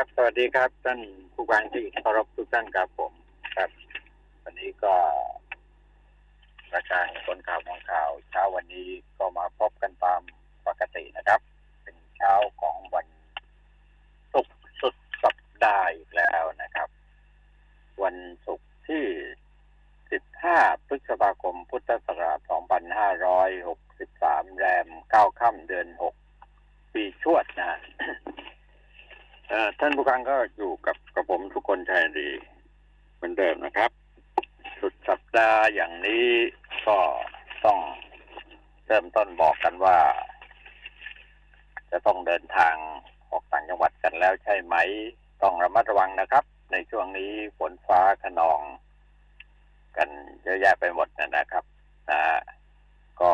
ครับ สวัสดีครับท่านผู้ฟังที่เคารพทุกท่านครับผมครับ วันนี้ก็รายการคนข่าวมองข่าวเช้าวันนี้ก็มาพบกันตามปกตินะครับ เป็นเช้าของวันศุกร์สุดสัปดาห์อีกแล้วนะครับ วันศุกร์ที่ 15 พฤษภาคม พุทธศักราช 2563 แรม 9 ค่ำเดือน 6 ปีชวดนะ ท่านผู้ฟังก็อยู่กับกับผมทุกคนชัยดีเหมือนเดิมนะครับ สุดสัปดาห์อย่างนี้ก็ต้องเริ่มต้นบอกกันว่า จะต้องเดินทางออกต่างจังหวัดกันแล้วใช่ไหม ต้องระมัดระวังนะครับ ในช่วงนี้ฝนฟ้าขนอง กันเยอะแยะไปหมดนะนะครับนะก็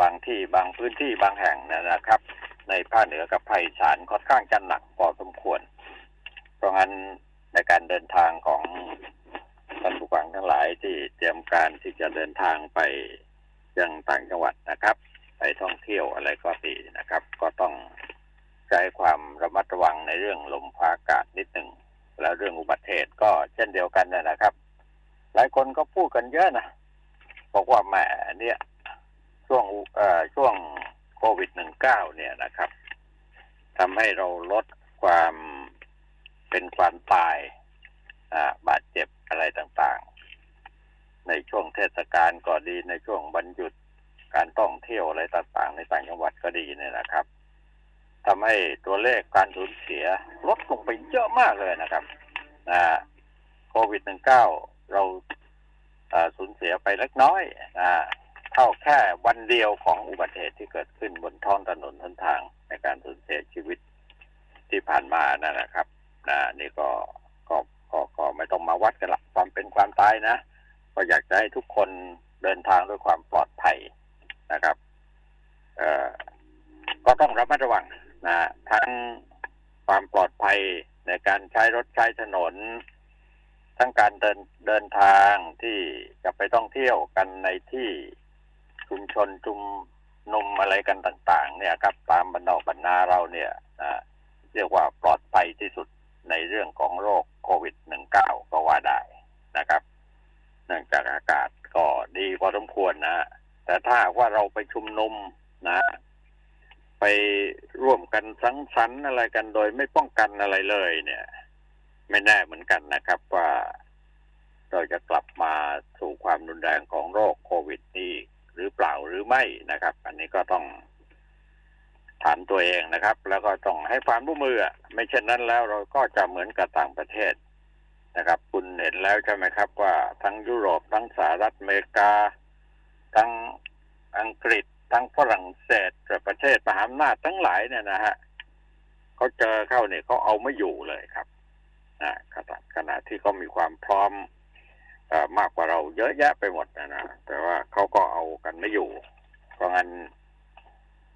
บางที่บางพื้นที่บางแห่งนะนะครับ ในภาคเหนือกับภาคอีสานค่อนข้างจะหนักพอสมควร เพราะงั้นในการเดินทางของท่านผู้ฟังทั้งหลายที่เตรียมการที่จะเดินทางไปยังต่างจังหวัดนะครับ ไปท่องเที่ยวอะไรก็ดีนะครับ ก็ต้องใช้ความระมัดระวังในเรื่องลมฟ้าอากาศนิดหนึ่งแล้วเรื่องอุบัติเหตุก็เช่นเดียวกันนะครับ หลายคนก็พูดกันเยอะนะบอกว่าแหมเนี่ยช่วงเอ่อช่วง โควิด -19 เนี่ยนะครับทำให้เราลดความเป็นความตายบาดเจ็บอะไรต่างๆ ในช่วงเทศกาลก็ดีในช่วงวันหยุดการท่องเที่ยวอะไรต่างๆ ในต่างจังหวัดก็ดีเนี่ยนะครับทำให้ตัวเลขการสูญเสียลดลงไปเยอะมากเลยนะครับโควิด -19 เราอ่าสูญเสียไปเล็กน้อยอ่า เท่าแค่วันเดียวของอุบัติเหตุที่เกิดขึ้นบนท้องถนนหนทางในการสูญเสียชีวิตที่ผ่านมานั่นแหละครับนะนี่ก็ก็ก็ก็ไม่ต้องมาวัดกันละความเป็นความตายนะ ก็อยากจะให้ทุกคนเดินทางด้วยความปลอดภัยนะครับ เอ่อก็ต้องระมัดระวังนะทั้งความปลอดภัยในการใช้รถใช้ถนน ทั้งการเดินเดินทางที่จะไปท่องเที่ยวกันในที่ ชุมชนชุมนุมอะไรกันต่าง ๆ เนี่ยครับ ตามบรรดาบรรณาเราเนี่ยนะเรียกว่าปลอดภัยที่สุดในเรื่องของโรคโควิด -19 ก็ว่าได้นะครับ เนื่องจากอากาศก็ดีพอสมควรนะ แต่ถ้าว่าเราไปชุมนุมนะ ไปร่วมกันสังสรรค์อะไรกันโดยไม่ป้องกันอะไรเลย เนี่ย ไม่แน่เหมือนกันนะครับว่าเราจะกลับมาสู่ความรุนแรงของโรคโควิดนี้ หรือเปล่าหรือไม่นะครับ อันนี้ก็ต้องถามตัวเองนะครับ แล้วก็ต้องให้ความร่วมมือไม่เช่นนั้นแล้วเราก็จะเหมือนกับต่างประเทศนะครับ คุณเห็นแล้วใช่ไหมครับ ว่าทั้งยุโรปทั้งสหรัฐอเมริกา ทั้งอังกฤษ ทั้งฝรั่งเศสประเทศมหาอำนาจทั้งหลายเนี่ยนะฮะเขาเจอเข้าเนี่ยเขาเอาไม่อยู่เลยครับนะขณะขณะที่เขามีความพร้อม มากกว่าเราเยอะแยะไปหมดนะนะแต่ว่าเขาก็เอากันไม่อยู่ เพราะงั้น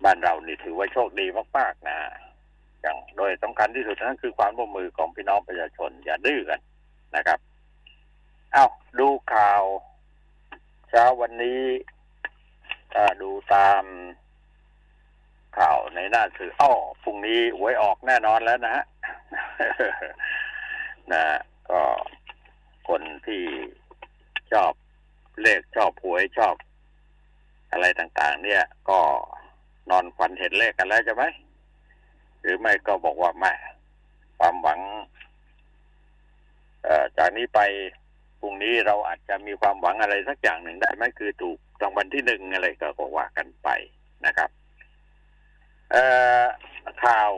บ้านเรานี่ถือว่าโชคดีมากๆนะอย่างโดยสำคัญที่สุดนั่นคือความร่วมมือของพี่น้องประชาชน อย่าดื้อกันนะครับ เอาดูข่าว เช้าวันนี้ดูตามข่าวในหน้าสื่ออ้อพรุ่งนี้หวยออกแน่นอนแล้วนะฮะนะก็คนที่ ชอบเลขชอบหวยชอบ อะไรต่างๆ เนี่ย ก็นอนฝันเห็นเลขกันแล้วใช่ไหมหรือไม่ก็บอกว่าแม่ความหวังจากนี้ไปพรุ่งนี้เราอาจจะมีความหวังอะไรสักอย่างหนึ่งได้ไหมคือถูกรางวัลที่หนึ่งอะไรก็บอกว่ากันไปนะครับข่าว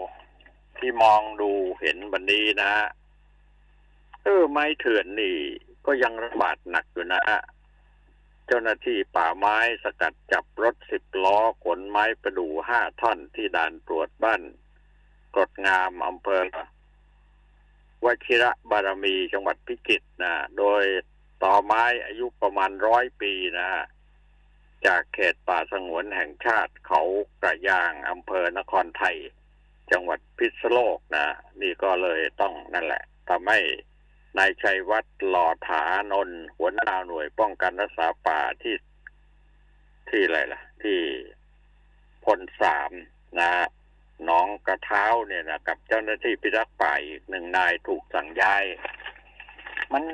ที่มองดูเห็นวันนี้นะเออไม้เถื่อนนี่ ก็ยังระบาดหนักอยู่นะเจ้าหน้าที่ป่าไม้สกัดจับรถสิบล้อขนไม้ประดู่ห้าท่อนที่ด่านตรวจบ้านกรดงามอำเภอวชิระบารมีจังหวัดพิจิตรนะโดยต่อไม้อายุประมาณร้อยปีนะจากเขตป่าสงวนแห่งชาติเขากระยางอำเภอนครไทย จังหวัดพิษณุโลกนะ นี่ก็เลยต้องนั่นแหละทำให้ นายชัยวัฒน์หล่อถานนหัวหน้าหน่วยป้องกันรักษาป่าที่ที่อะไรล่ะ ที่พลสามนะหนองกระเท้าเนี่ยนะกับเจ้าหน้าที่พิทักษ์ป่าอีกหนึ่งนายถูกสั่งย้าย มัน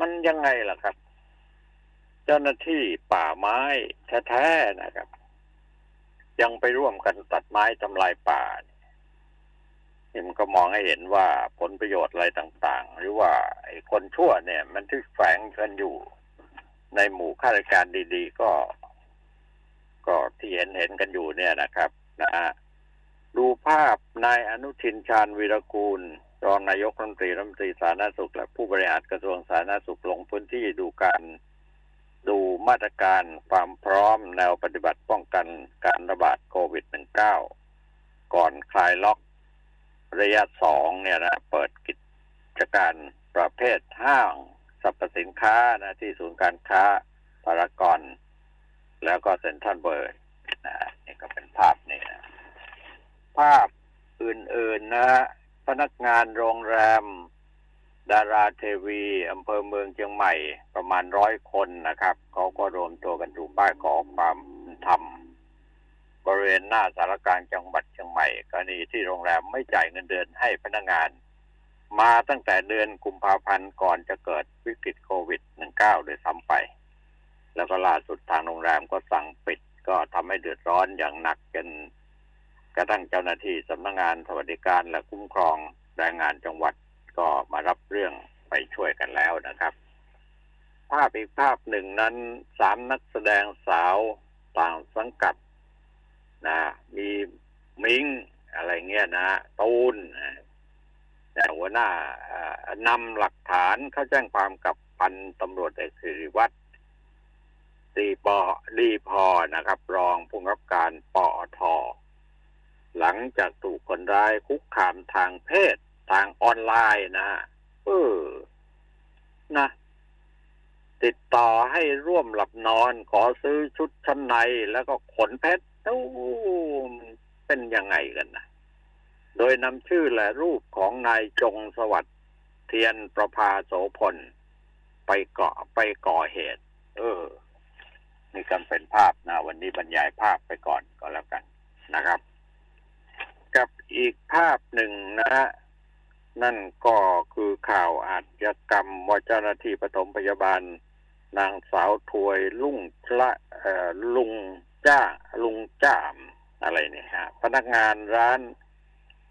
มันยังไงล่ะครับ เจ้าหน้าที่ป่าไม้แท้ๆนะครับ ยังไปร่วมกันตัดไม้ทำลายป่า นี่มันก็มองให้เห็นว่าผลประโยชน์อะไรต่าง ๆ หรือว่าไอ้คนชั่วเนี่ย มันที่แฝงกันอยู่ในหมู่ข้าราชการดี ๆ ก็ ก็ที่เห็นเห็นกันอยู่เนี่ยนะครับ นะฮะดูภาพนายอนุทินชาญวีรกูลรองนายกรัฐมนตรีรัฐมนตรีสาธารณสุข และผู้บริหารกระทรวงสาธารณสุขลงพื้นที่ดูการดูมาตรการความพร้อมแนวปฏิบัติป้องกันการระบาดโควิด -19 ก่อนคลายล็อก ระยะสองเนี่ยนะเปิดกิจการประเภทห้างสรรพสินค้านะที่ศูนย์การค้าพารากอนแล้วก็เซ็นทรัลเบิร์ดนะนี่ก็เป็นภาพนี่นะภาพอื่น ๆ นะ พนักงานโรงแรม ดาราเทวีอำเภอเมืองเชียงใหม่ประมาณร้อยคนนะครับ เขาก็รวมตัวกันถูป้ายขอความ ริเวณหน้าสารกลางจังหวัดเชียงใหม่กรณีที่โรงแรมไม่จ่ายเงินเดือนให้พนักงาน มาตั้งแต่เดือนกุมภาพันธ์ก่อนจะเกิดวิกฤตโควิด -19 โดยซ้ำไป แล้วก็ล่าสุดทางโรงแรมก็สั่งปิด ก็ทำให้เดือดร้อนอย่างหนักจนกระทั่งเจ้าหน้าที่สำนักงงานสวัสดิการและคุ้มครองแรงงานจังหวัดก็มารับเรื่องไปช่วยกันแล้วนะครับ ภาพอีกภาพหนึ่งนั้นสามนักแสดงสาวต่างสังกัด นะ มีมิงอะไรเงี้ยนะตูนแต่หัวหน้านำหลักฐานเข้าแจ้งความกับพันตำรวจเอกสิริวัตรดีปอดีพอนะครับ รองผู้กำกับการปอทหลังจากถูกคนร้ายคุกคามทางเพศทางออนไลน์นะเออนะ ติดต่อให้ร่วมหลับนอน ขอซื้อชุดชั้นในแล้วก็ขนเพชร โอ้เป็นยังไงกันนะโดยนำชื่อและรูปของนายจงสวัสดิ์เทียนประภาโสพล ไปเกาะไปก่อเหตุ เออ นี่กันเป็นภาพนะ วันนี้บรรยายภาพไปก่อนก็แล้วกันนะครับ กับอีกภาพหนึ่งนะฮะนั่นก็คือข่าวอาชญากรรมว่าเจ้าหน้าที่ปฐมพยาบาล นางสาวถวยลุ่งละลุง จ้าลุงจ้ามอะไรเนี่ยฮะ พนักงานร้าน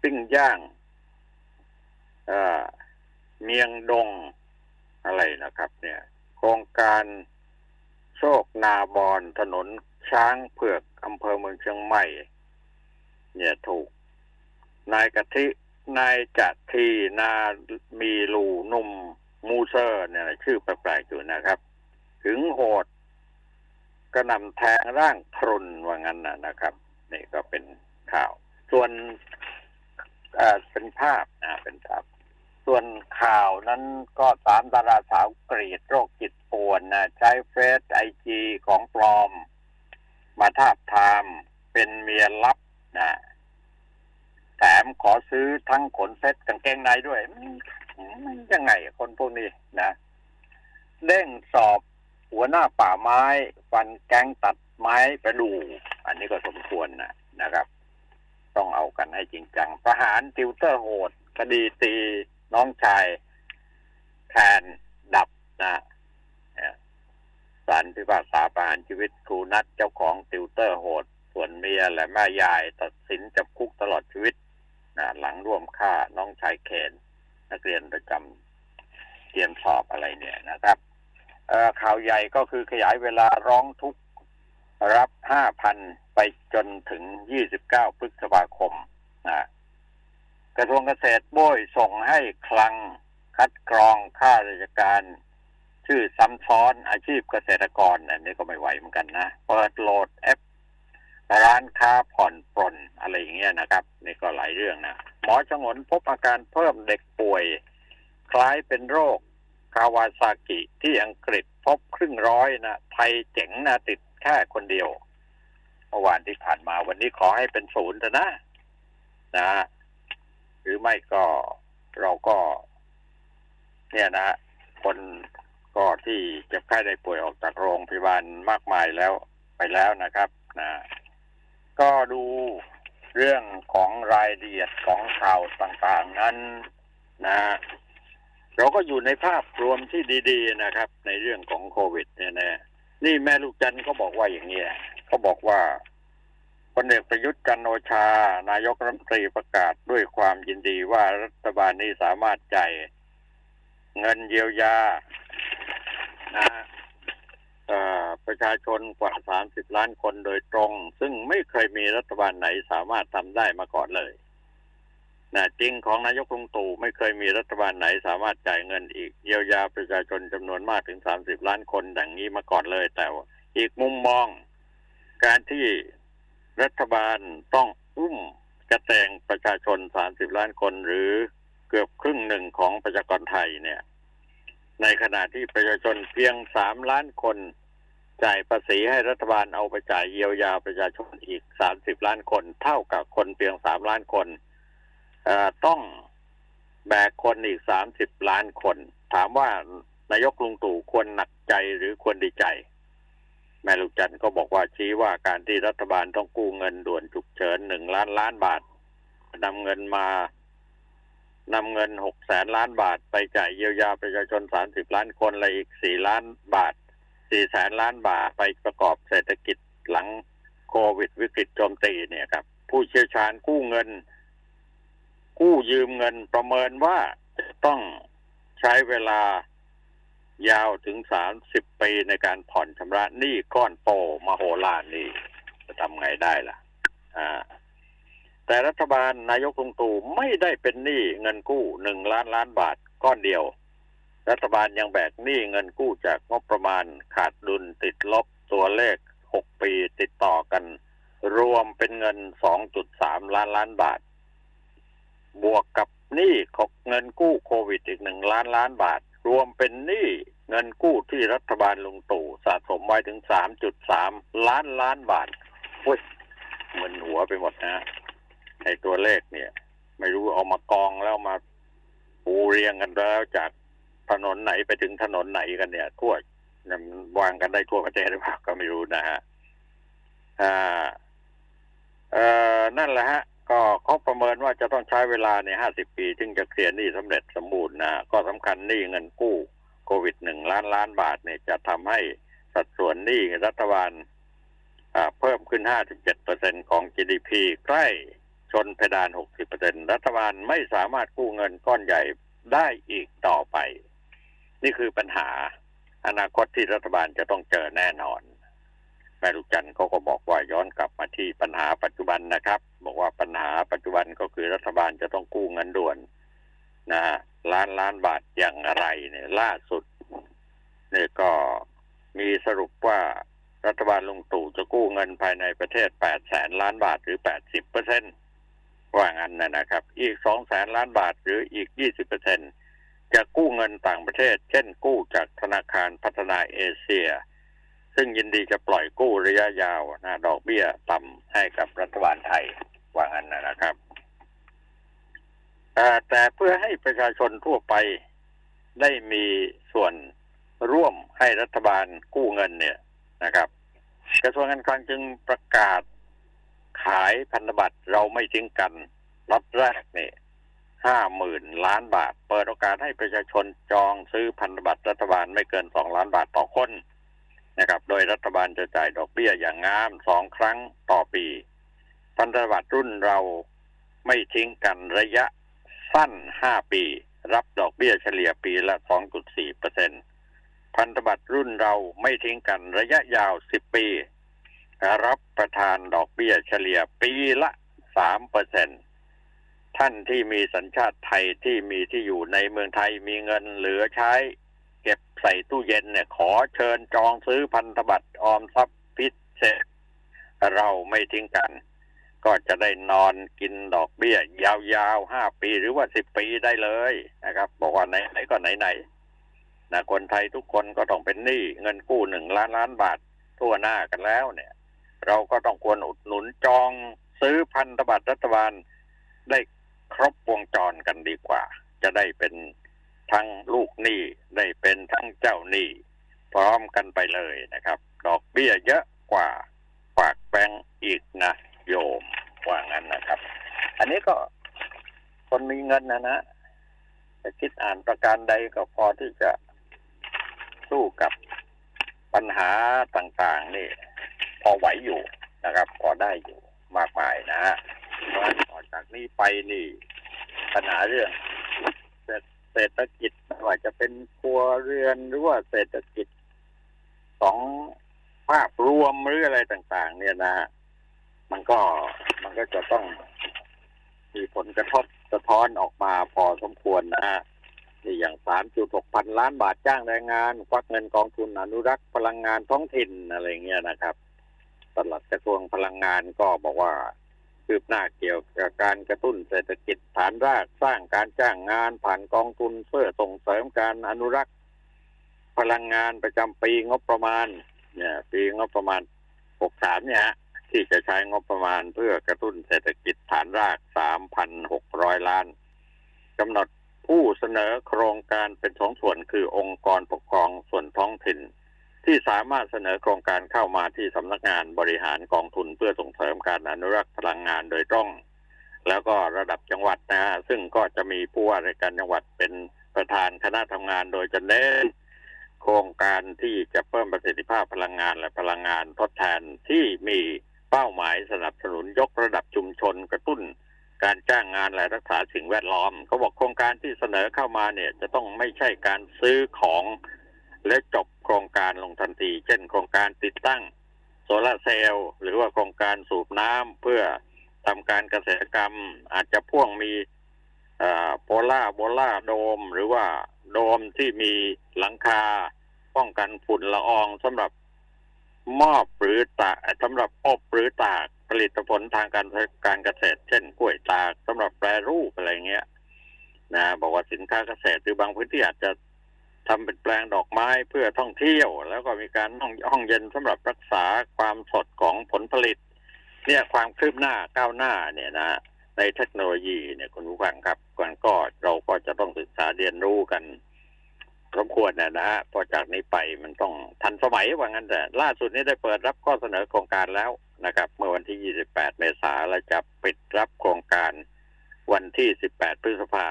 ปิ้งย่างเอ่อเมียงดงอะไรนะครับ เนี่ย โครงการโชคนาบอนถนนช้างเผือกอำเภอเมืองเชียงใหม่ เนี่ยถูก นายกะทินายจัทีนามีลูนุ่มมูเซอร์ เนี่ยชื่อแปลกๆอยู่นะครับ ถึงโหด กระนำแทงร่างทรุนว่างั้นนะนะครับ นี่ก็เป็นข่าว ส่วนเป็นภาพนะเป็นภาพ ส่วนข่าวนั้นก็สามดาราสาวกรีดโรคจิตป่วนนะใช้เฟซไอจีของปลอม มาทาบทามเป็นเมียลับนะแถมขอซื้อทั้งขนเซ็ตกางเกงในด้วย มันยังไงคนพวกนี้นะเด้งสอบ หัวหน้าป่าไม้ ฟันแก๊งตัดไม้ประดูอันนี้ก็สมควรนะนะครับ ต้องเอากันให้จริงจังประหารติวเตอร์โหดคดีตีน้องชายแทนดับนะศาลพิพากษาประหารชีวิตครูนัดเจ้าของติวเตอร์โหด ส่วนเมียและแม่ยายตัดสินจำคุกตลอดชีวิตนะหลังร่วมฆ่าน้องชายเขนนักเรียนประจำเตรียมสอบอะไรเนี่ยนะครับ ข่าวใหญ่ก็คือขยายเวลาร้องทุกรับห้าพันไปจนถึงยี่สิบเก้าพฤษภาคมนะกระทรวงเกษตรบ้ยส่งให้คลังคัดกรองค่าราชการ ชื่อซ้ำซ้อนอาชีพเกษตรกรอันนี้ก็ไม่ไหวเหมือนกันนะเปิดโหลดแอปร้านค้าผ่อนปลนอะไรอย่างเงี้ยนะครับ นี่ก็หลายเรื่องนะ หมอชงนพบอาการเพิ่มเด็กป่วย คล้ายเป็นโรคาวาซากิที่อังกฤษพบครึ่งร้อยนะไทยเจ๋งนะติดแค่คนเดียวเมื่อวานที่ผ่านมาวันนี้ขอให้เป็นศูนย์เถอะนะ นะ หรือไม่ก็เราก็ เนี่ยนะคนก็ที่เจ็บไข้ได้ป่วยออกจากโรงพยาบาลมากมายแล้วไปแล้วนะครับนะก็ดูเรื่องของรายละเอียดของข่าวต่าง ๆ นั้นนะ เราก็อยู่ในภาพรวมที่ดีๆนะครับ ในเรื่องของโควิด เนี่ยนะนี่แม่ลูกจันก็บอกว่าอย่างนี้เขาบอกว่าพลเอกประยุทธ์จันโอชา นายกรัฐมนตรีประกาศด้วยความยินดีว่ารัฐบาลนี้สามารถจ่ายเงินเยียวยานะประชาชนกว่า 30 ล้านคนโดยตรง ซึ่งไม่เคยมีรัฐบาลไหนสามารถทำได้มาก่อนเลย นะจริงของนายกลุงตู่ไม่เคยมีรัฐบาลไหนสามารถจ่ายเงินอีกเยียวยาประชาชนจำนวนมากถึง30ล้านคนดังนี้มาก่อนเลย แต่อีกมุมมอง การที่รัฐบาลต้องอุ้มกระแตงประชาชน30ล้านคนหรือเกือบครึ่งหนึ่งของประชากรไทยเนี่ย ในขณะที่ประชาชนเพียง3ล้านคนจ่ายภาษีให้รัฐบาลเอาไปจ่ายเยียวยาประชาชนอีก30ล้านคน เท่ากับคนเพียง3ล้านคน ต้องแบกคนอีก30ล้านคน ถามว่านายกลุงตู่ควรหนักใจหรือควรดีใจ แม่ลูกจันก็บอกว่าชี้ว่าการที่รัฐบาลต้องกู้เงินด่วนฉุกเฉินหนึ่งล้านล้านบาทนำเงินมานำเงินหกแสนล้านบาท ไปจ่ายเยียวยาประชาชนสามสิบล้านคนและอีกสี่ล้านบาทสี่แสนล้านบาทไปประกอบเศรษฐกิจหลังโควิดวิกฤตโจมตีเนี่ยครับ ผู้เชี่ยวชาญกู้เงิน กู้ยืมเงินประเมินว่าต้องใช้เวลายาวถึงสามสิบปีในการผ่อนชำระหนี้ก้อนโตมโหฬารนี่จะทำไงได้ล่ะ อ่า แต่รัฐบาลนายกลุงตู่ไม่ได้เป็นหนี้เงินกู้หนึ่งล้านล้านบาทก้อนเดียว รัฐบาลยังแบกหนี้เงินกู้จากงบประมาณขาดดุลติดลบตัวเลขหกปีติดต่อกัน รวมเป็นเงินสองจุดสามล้านล้านบาท บวกกับหนี้ของเงินกู้โควิดอีกหนึ่งล้านล้านบาท รวมเป็นหนี้เงินกู้ที่รัฐบาลลงตู่สะสมไว้ถึงสามจุดสามล้านล้านบาทโอ้ยมือนหัวไปหมดนะในตัวเลขเนี่ย ไม่รู้เอามากองแล้วมาปูเรียงกันแล้วจากถนนไหนไปถึงถนนไหนกันเนี่ยทั่ววางกันได้ทั่วประเทศหรือเปล่าก็ไม่รู้นะฮะอ่าเอ่อนั่นแหละฮะ ก็เขาประเมินว่าจะต้องใช้เวลาในห้าสิบปีถึงจะเคลียร์หนี้สำเร็จสมบูรณ์นะก็สำคัญหนี้เงินกู้โควิดหนึ่งล้านล้านบาทเนี่ยจะทำให้สัดส่วนหนี้รัฐบาลเพิ่มขึ้นห้าสิบเจ็ดเปอร์เซ็นของ GDP ใกล้ชนเพดานหกสิบเปอร์เซ็นรัฐบาลไม่สามารถกู้เงินก้อนใหญ่ได้อีกต่อไป นี่คือปัญหาอนาคตที่รัฐบาลจะต้องเจอแน่นอน ม่ลูกจันเขาก็บอกว่าย้อนกลับมาที่ปัญหาปัจจุบันนะครับ บอกว่าปัญหาปัจจุบันก็คือรัฐบาลจะต้องกู้เงินด่วนนะล้านล้านบาทอย่างไรเนี่ยล่าสุดเนี่ยก็มีสรุปว่ารัฐบาลลุงตู่จะกู้เงินภายในประเทศแปดแสนล้านบาทหรือแปดสิบเปอร์เซ็นว่างั้นนะนะครับ อีกสองแสนล้านบาทหรืออีกยี่สิบเปอร์เซ็นจะกู้เงินต่างประเทศ เช่นกู้จากธนาคารพัฒนาเอเชีย ซึ่งยินดีจะปล่อยกู้ระยะยาวนะดอกเบี้ยต่ำให้กับรัฐบาลไทยว่างั้นนะครับแต่เพื่อให้ประชาชนทั่วไปได้มีส่วนร่วมให้รัฐบาลกู้เงินเนี่ยนะครับกระทรวงการคลังจึงประกาศขายพันธบัตรเราไม่ทิ้งกันรับแรกเนี่ยห้าหมื่นล้านบาท เปิดโอกาสให้ประชาชนจองซื้อพันธบัตรรัฐบาลไม่เกินสองล้านบาทต่อคน นะครับ โดยรัฐบาลจะจ่ายดอกเบี้ยอย่างงามสองครั้งต่อปี พันธบัตรรุ่นเราไม่ทิ้งกันระยะสั้นห้าปี รับดอกเบี้ยเฉลี่ยปีละสองจุดสี่เปอร์เซ็นพันธบัตรรุ่นเราไม่ทิ้งกันระยะยาวสิบปี รับประทานดอกเบี้ยเฉลี่ยปีละสามเปอร์เซ็นท่านที่มีสัญชาติไทยที่มีที่อยู่ในเมืองไทยมีเงินเหลือใช้ ใส่ตู้เย็นเนี่ย ขอเชิญจองซื้อพันธบัตรออมทรัพย์พิเศษ เราไม่ทิ้งกัน ก็จะได้นอนกินดอกเบี้ย ยาวๆห้าปีหรือว่าสิบปีได้เลยนะครับ บอกว่าไหนไหนก็ไหนไหนนะคนไทยทุกคนก็ต้องเป็นหนี้เงินกู้หนึ่งล้านล้านบาททั่วหน้ากันแล้วเนี่ย เราก็ต้องควรอุดหนุนจองซื้อพันธบัตรรัฐบาลได้ครบวงจรกันดีกว่า จะได้เป็น ทั้งลูกหนี้ได้เป็นทั้งเจ้าหนี้พร้อมกันไปเลยนะครับ ดอกเบี้ยเยอะกว่าฝากแบงก์อีกนะโยมว่างั้นนะครับ อันนี้ก็คนมีเงินนะนะจะคิดอ่านประการใดก็พอที่จะสู้กับปัญหาต่างๆนี่ พอไหวอยู่นะครับ พอได้อยู่มากมายนะฮะเพราะต่อจากนี้ไปนี่ปัญหาเรื่อง เศรษฐกิจไม่ว่าจะเป็นครัวเรือนหรือว่าเศรษฐกิจของภาพรวมหรืออะไรต่าง ๆ เนี่ยนะฮะมันก็มันก็จะต้องมีผลกระทบสะท้อนออกมาพอสมควรนะฮะนี่อย่างสามจุดหกพันล้านบาทจ้างแรงงานควักเงินกองทุนอนุรักษ์พลังงานท้องถิ่นอะไรเงี้ยนะครับตลัดกระทรวงพลังงานก็บอกว่า คืบหน้าเกี่ยวกับการกระตุ้นเศรษฐกิจฐานรากสร้างการจ้างงานผ่านกองทุนเพื่อส่งเสริมการอนุรักษ์ พลังงานประจำปีงบประมาณ เนี่ย ปีงบประมาณหกสามเนี่ยฮะที่จะใช้งบประมาณเพื่อกระตุ้นเศรษฐกิจฐานรากสามพันหกร้อยล้านกำหนดผู้เสนอโครงการเป็นสองส่วนคือองค์กรปกครองส่วนท้องถิ่น ที่สามารถเสนอโครงการเข้ามาที่สำนักงานบริหารกองทุนเพื่อส่งเสริมการอนุรักษ์พลังงานโดยตรง แล้วก็ระดับจังหวัดนะฮะซึ่งก็จะมีผู้ว่าราชการจังหวัดเป็นประธานคณะทำงานโดยจะเน้นโครงการที่จะเพิ่มประสิทธิภาพพลังงานและพลังงานทดแทนที่มีเป้าหมายสนับสนุนยกระดับชุมชนกระตุ้น การจ้างงานและรักษาสิ่งแวดล้อมเขาบอกโครงการที่เสนอเข้ามาเนี่ยจะต้องไม่ใช่การซื้อของ และจบโครงการลงทันที เช่น โครงการติดตั้งโซลาร์เซลล์หรือว่าโครงการสูบน้ำเพื่อทำการเกษตรกรรม อาจจะพ่วงมีโพล่าโบล่าโดม หรือว่าโดมที่มีหลังคา ป้องกันฝุ่นละอองสำหรับมอบหรือตากสำหรับอบหรือตากผลิตผลทางการการเกษตร เช่นกล้วยตากสำหรับแปรรูปอะไรเงี้ยนะบอกว่าสินค้าเกษตรหรือบางพื้นที่อาจจะ ทำเป็นแปลงดอกไม้เพื่อท่องเที่ยว แล้วก็มีการห้องห้องเย็นสำหรับรักษาความสดของผลผลิต เนี่ยความคืบหน้าก้าวหน้าเนี่ยนะในเทคโนโลยีเนี่ยคุณผู้ฟังครับก่อนก็เราก็จะต้องศึกษาเรียนรู้กันสมควรนะนะฮะพอจากนี้ไปมันต้องทันสมัยว่างั้นแต่ล่าสุดนี้ได้เปิดรับข้อเสนอโครงการแล้วนะครับ เมื่อวันที่ 28 เมษายนและจะปิดรับโครงการวันที่ 18 พฤษภา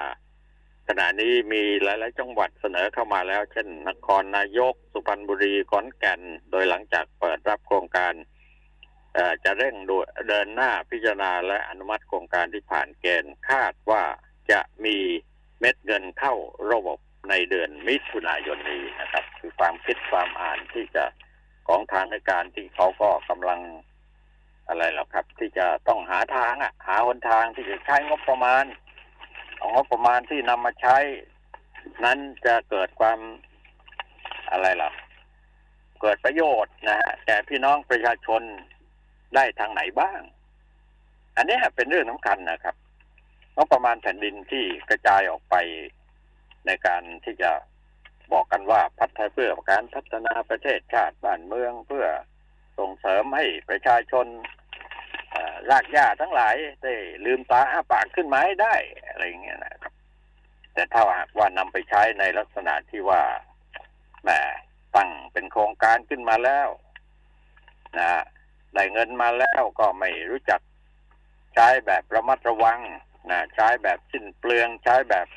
ขณะนี้มีหลาย ๆ จังหวัดเสนอเข้ามาแล้ว เช่น นครนายก สุพรรณบุรีขอนแก่น โดยหลังจากเปิดรับโครงการจะเร่งเดินหน้าพิจารณาและอนุมัติโครงการที่ผ่านเกณฑ์คาดว่าจะมีเม็ดเงินเข้าระบบในเดือนมิถุนายนนี้นะครับ คือความคิดความอ่านที่จะของทางในการที่เขาก็กำลังอะไรหรอครับ ที่จะต้องหาทางอะ หาหนทางที่จะใช้งบประมาณ เอางบประมาณที่นำมาใช้ นั้นจะเกิดความอะไรล่ะ เกิดประโยชน์นะฮะแก่พี่น้องประชาชนได้ทางไหนบ้าง อันนี้เป็นเรื่องสำคัญนะครับงบประมาณแผ่นดินที่กระจายออกไปในการที่จะบอกกันว่าพัฒนาเพื่อการพัฒนาประเทศชาติบ้านเมืองเพื่อส่งเสริมให้ประชาชนรากหญ้าทั้งหลายได้ลืมตาอ้าปากขึ้นมาให้ได้ อะไรเงี้ยนะครับ แต่ถ้าว่านำไปใช้ในลักษณะที่ว่าแหมตั้งเป็นโครงการขึ้นมาแล้วนะได้เงินมาแล้วก็ไม่รู้จักใช้แบบระมัดระวังนะใช้แบบสิ้นเปลืองใช้แบบ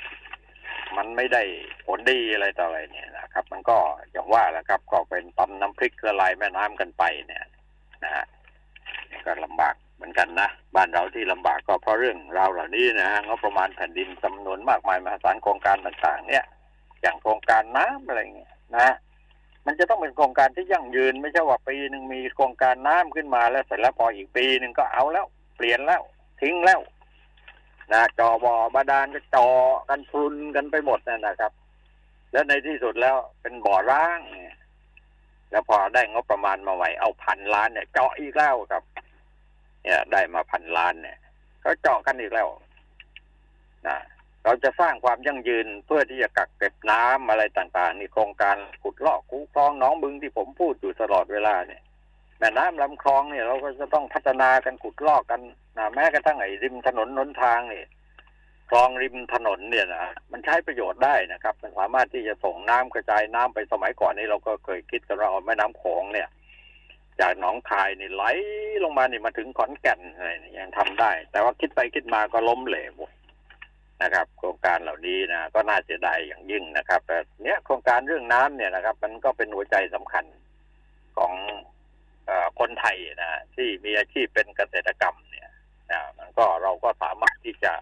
มันไม่ได้ผลดีอะไรต่ออะไรเนี่ยนะครับ มันก็อย่างว่าแหละครับ ก็เป็นตำน้ำพริกละลายแม่น้ำกันไปเนี่ย นะฮะก็ลำบาก เหมือนกันนะบ้านเราที่ลำบากก็เพราะเรื่องราวเหล่านี้นะฮะงบประมาณแผ่นดินจำนวนมากมายมหาศาลโครงการต่างๆ เนี่ย อย่างโครงการน้ำอะไรเงี้ยนะมันจะต้องเป็นโครงการที่ยั่งยืน ไม่ใช่ว่าปีหนึ่งมีโครงการน้ำขึ้นมาแล้วเสร็จแล้วพออีกปีหนึ่งก็เอาแล้ว เปลี่ยนแล้ว ทิ้งแล้วนะจอบอบาดาลก็จอกันพรุนกันไปหมดนั่นนะครับ แล้วในที่สุดแล้วเป็นบ่อร้างเนี่ยแล้วพอได้งบประมาณมาไหวเอาพันล้านเนี่ยเจาะอีกแล้วครับ เนี่ยได้มาพันล้านเนี่ยเขาเจาะกันอีกแล้วนะเราจะสร้างความยั่งยืนเพื่อที่จะกักเก็บน้ำอะไรต่างๆนี่โครงการขุดลอกคูคลองน้องบึงที่ผมพูดอยู่ตลอดเวลาเนี่ยแม่น้ำลำคลองเนี่ยเราก็จะต้องพัฒนากันขุดลอกกันนะแม้กระทั่งไอ้ริมถนนนนทางเนี่ยคลองริมถนนเนี่ยนะมันใช้ประโยชน์ได้นะครับ มันสามารถที่จะส่งน้ำกระจายน้ำไปสมัยก่อนนี้เราก็เคยคิดกันว่าเอาแม่น้ำโขงเนี่ย จากหนองคายนี่ไหลลงมานี่มาถึงขอนแก่นอะไรยังทำได้ แต่ว่าคิดไปคิดมาก็ล้มเหลวนะครับ โครงการเหล่านี้นะก็น่าเสียดายอย่างยิ่งนะครับ แต่เนี้ยโครงการเรื่องน้ำเนี่ยนะครับ มันก็เป็นหัวใจสำคัญของอคนไทยนะที่มีอาชีพเป็นเกษตรกรรมเนี่ยนะมันก็เราก็สามารถที่จะ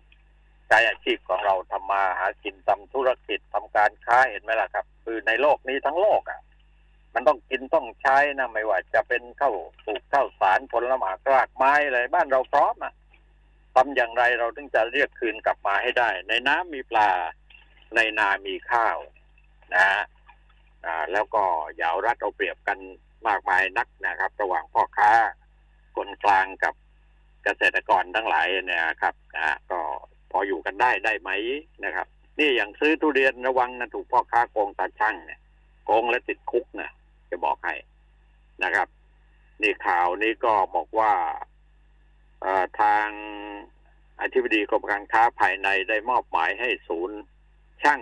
ใช้อาชีพของเราทำมาหากินทำธุรกิจทำการค้าเห็นไหมล่ะครับ คือในโลกนี้ทั้งโลกอะ มันต้องกินต้องใช้นะไม่ว่าจะเป็นข้าวปลูกข้าวสารผลไม้รากไม้อะไรบ้านเราพร้อมอะทำอย่างไรเราถึงจะเรียกคืนกลับมาให้ได้ ในน้ำมีปลาในนามีข้าวนะฮะอ่าแล้วก็อย่าเอารัดเอาเปรียบกันมากมายนักนะครับ ระหว่างพ่อค้าคนกลางกับเกษตรกรทั้งหลายเนี่ยครับอ่าก็พออยู่กันได้ได้ไหมนะครับ นี่อย่างซื้อทุเรียนระวังนะถูกพ่อค้าโกงตาช่างเนี่ยโกงและติดคุกนะ จะบอกให้นะครับ นี่ข่าวนี้ก็บอกว่าทางอธิบดีกรมการค้าภายในได้มอบหมายให้ศูนย์ ช่าง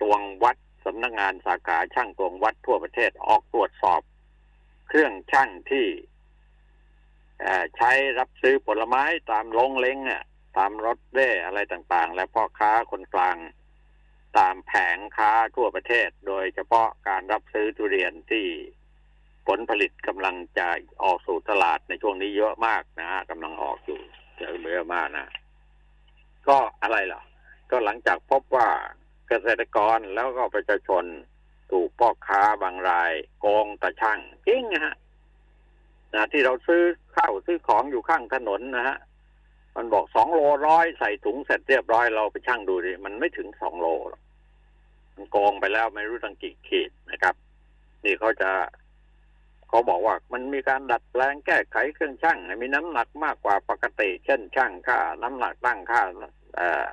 ตวงวัดสำนักงานสาขาช่างตวงวัดทั่วประเทศออกตรวจสอบ เครื่องช่างที่ใช้รับซื้อผลไม้ตามโรงเล้งเนี่ยตามรถเร่อะไรต่างๆ และพ่อค้าคนกลาง ตามแผงค้าทั่วประเทศ โดยเฉพาะการรับซื้อทุเรียนที่ผลผลิตกำลังจะออกสู่ตลาดในช่วงนี้เยอะมากนะฮะกำลังออกอยู่เยอะมากนะ ก็อะไรล่ะ ก็หลังจากพบว่าเกษตรกรแล้วก็ประชาชนถูกพ่อค้าบางรายโกงตะช่างจริงนะฮะนะที่เราซื้อข้าวซื้อของอยู่ข้างถนนนะฮะมันบอกสองโลร้อยใส่ถุงเสร็จเรียบร้อยเราไปช่างดูดิมันไม่ถึงสองโลหรอก มันโกงไปแล้วไม่รู้ตั้งกี่ขีดนะครับ นี่เขาจะเขาบอกว่ามันมีการดัดแปลงแก้ไขเครื่องช่างมีน้ำหนักมากกว่าปกติ เช่นช่างค่า น้ำหนักตั้งค่าอ่อ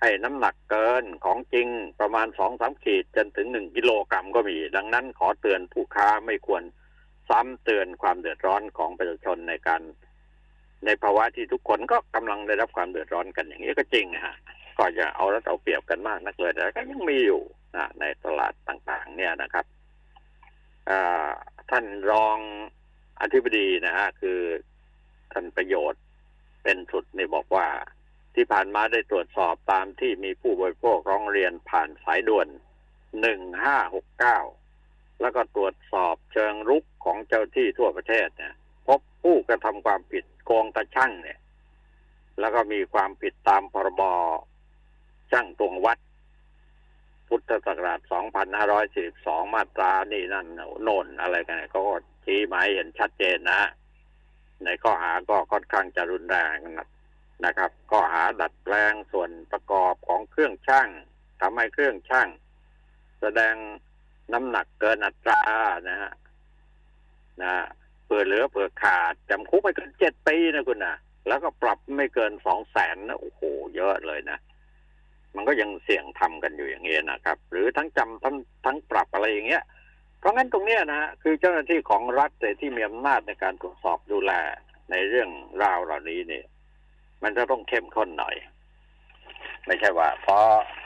ให้น้ำหนักเกินของจริงประมาณสองสามขีดจนถึงหนึ่งกิโลกรัมก็มี ดังนั้นขอเตือนผู้ค้าไม่ควรซ้ำเตือนความเดือดร้อนของประชาชนในการ ในภาวะที่ทุกคนก็กำลังได้รับความเดือดร้อนกันอย่างนี้ก็จริงฮะ ก็จะเอารัดเอาเปรียบกันมากนักเลยแต่ก็ยังมีอยู่นะในตลาดต่างๆ เนี่ยนะครับท่านรองอธิบดีนะฮะคือท่านประโยชน์เป็นสุดนี่บอกว่าที่ผ่านมาได้ตรวจสอบตามที่มีผู้บริโภคร้องเรียนผ่านสายด่วน 1569 แล้วก็ตรวจสอบเชิงรุกของเจ้าที่ทั่วประเทศเนี่ยพบผู้กระทำความผิดโกงตะช่างเนี่ย แล้วก็มีความผิดตามพรบ ช่างตวงวัด พุทธศักราช 2542 มาตรานี่นั่นโน่นอะไรกันเนี่ยก็ชี้หมายเห็นชัดเจนนะ ในข้อหาก็ค่อนข้างจะรุนแรงนะครับก็หาดัดแปลงส่วนประกอบของเครื่องช่างทำให้เครื่องช่าง แสดงน้ำหนักเกินอัตรานะฮะนะเปิดเหลือเปิดขาดจำคุกไม่เกินเจ็ดปีนะคุณนะแล้วก็ปรับไม่เกินสองแสนนะโอ้โห เยอะเลยนะ มันก็ยังเสี่ยงทำกันอยู่อย่างเงี้ยนะครับ หรือทั้งจำทั้งทั้งปรับอะไรอย่างเงี้ย เพราะงั้นตรงเนี้ยนะคือเจ้าหน้าที่ของรัฐแต่ที่มีอำนาจในการตรวจสอบดูแลในเรื่องราวเหล่านี้เนี่ย มันจะต้องเข้มข้นหน่อย ไม่ใช่ว่า พอ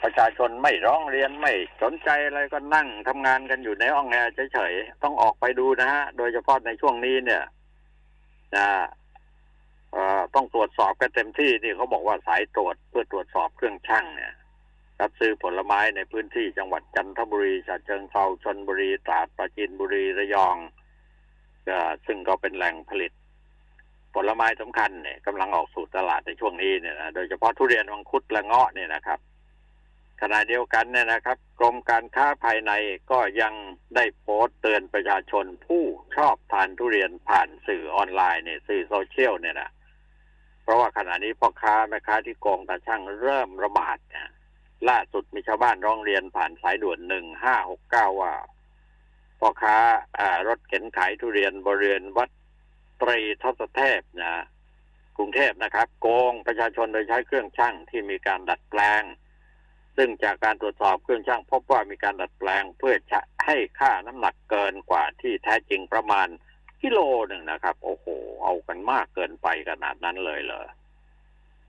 ประชาชนไม่ร้องเรียนไม่สนใจอะไรก็นั่งทำงานกันอยู่ในห้องแอร์เฉยๆต้องออกไปดูนะฮะโดยเฉพาะในช่วงนี้เนี่ยนะ ต้องตรวจสอบกันเต็มที่นี่เขาบอกว่าสายตรวจเพื่อตรวจสอบเครื่องช่างเนี่ยรับซื้อผลไม้ในพื้นที่จังหวัดจันทบุรีฉะเชิงเทราชนบุรีตราดปราจีนบุรีระยองก็ซึ่งก็เป็นแหล่งผลิต ผลไม้สำคัญเนี่ยกำลังออกสู่ตลาดในช่วงนี้เนี่ยนะโดยเฉพาะทุเรียนวังคุดและเงาะเนี่ยนะครับขณะเดียวกันเนี่ยนะครับ กรมการค้าภายในก็ยังได้โพสต์เตือนประชาชนผู้ชอบทานทุเรียนผ่านสื่อออนไลน์เนี่ยสื่อโซเชียลเนี่ยนะ เพราะว่าขณะนี้พ่อค้าแม่ค้าที่โกงตาช่างเริ่มระบาดนะล่าสุดมีชาวบ้านร้องเรียนผ่านสายด่วนหนึ่งห้าหกเก้าว่าพ่อค้ารถเข็นขายทุเรียนบริเวณวัดตรีทศเทพนะกรุงเทพนะครับ โกงประชาชนโดยใช้เครื่องช่างที่มีการดัดแปลง ซึ่งจากการตรวจสอบเครื่องช่างพบว่ามีการดัดแปลงเพื่อให้ค่าน้ำหนักเกินกว่าที่แท้จริงประมาณ กิโลหนึ่งนะครับ โอ้โห เอากันมากเกินไปขนาดนั้นเลยเหรอ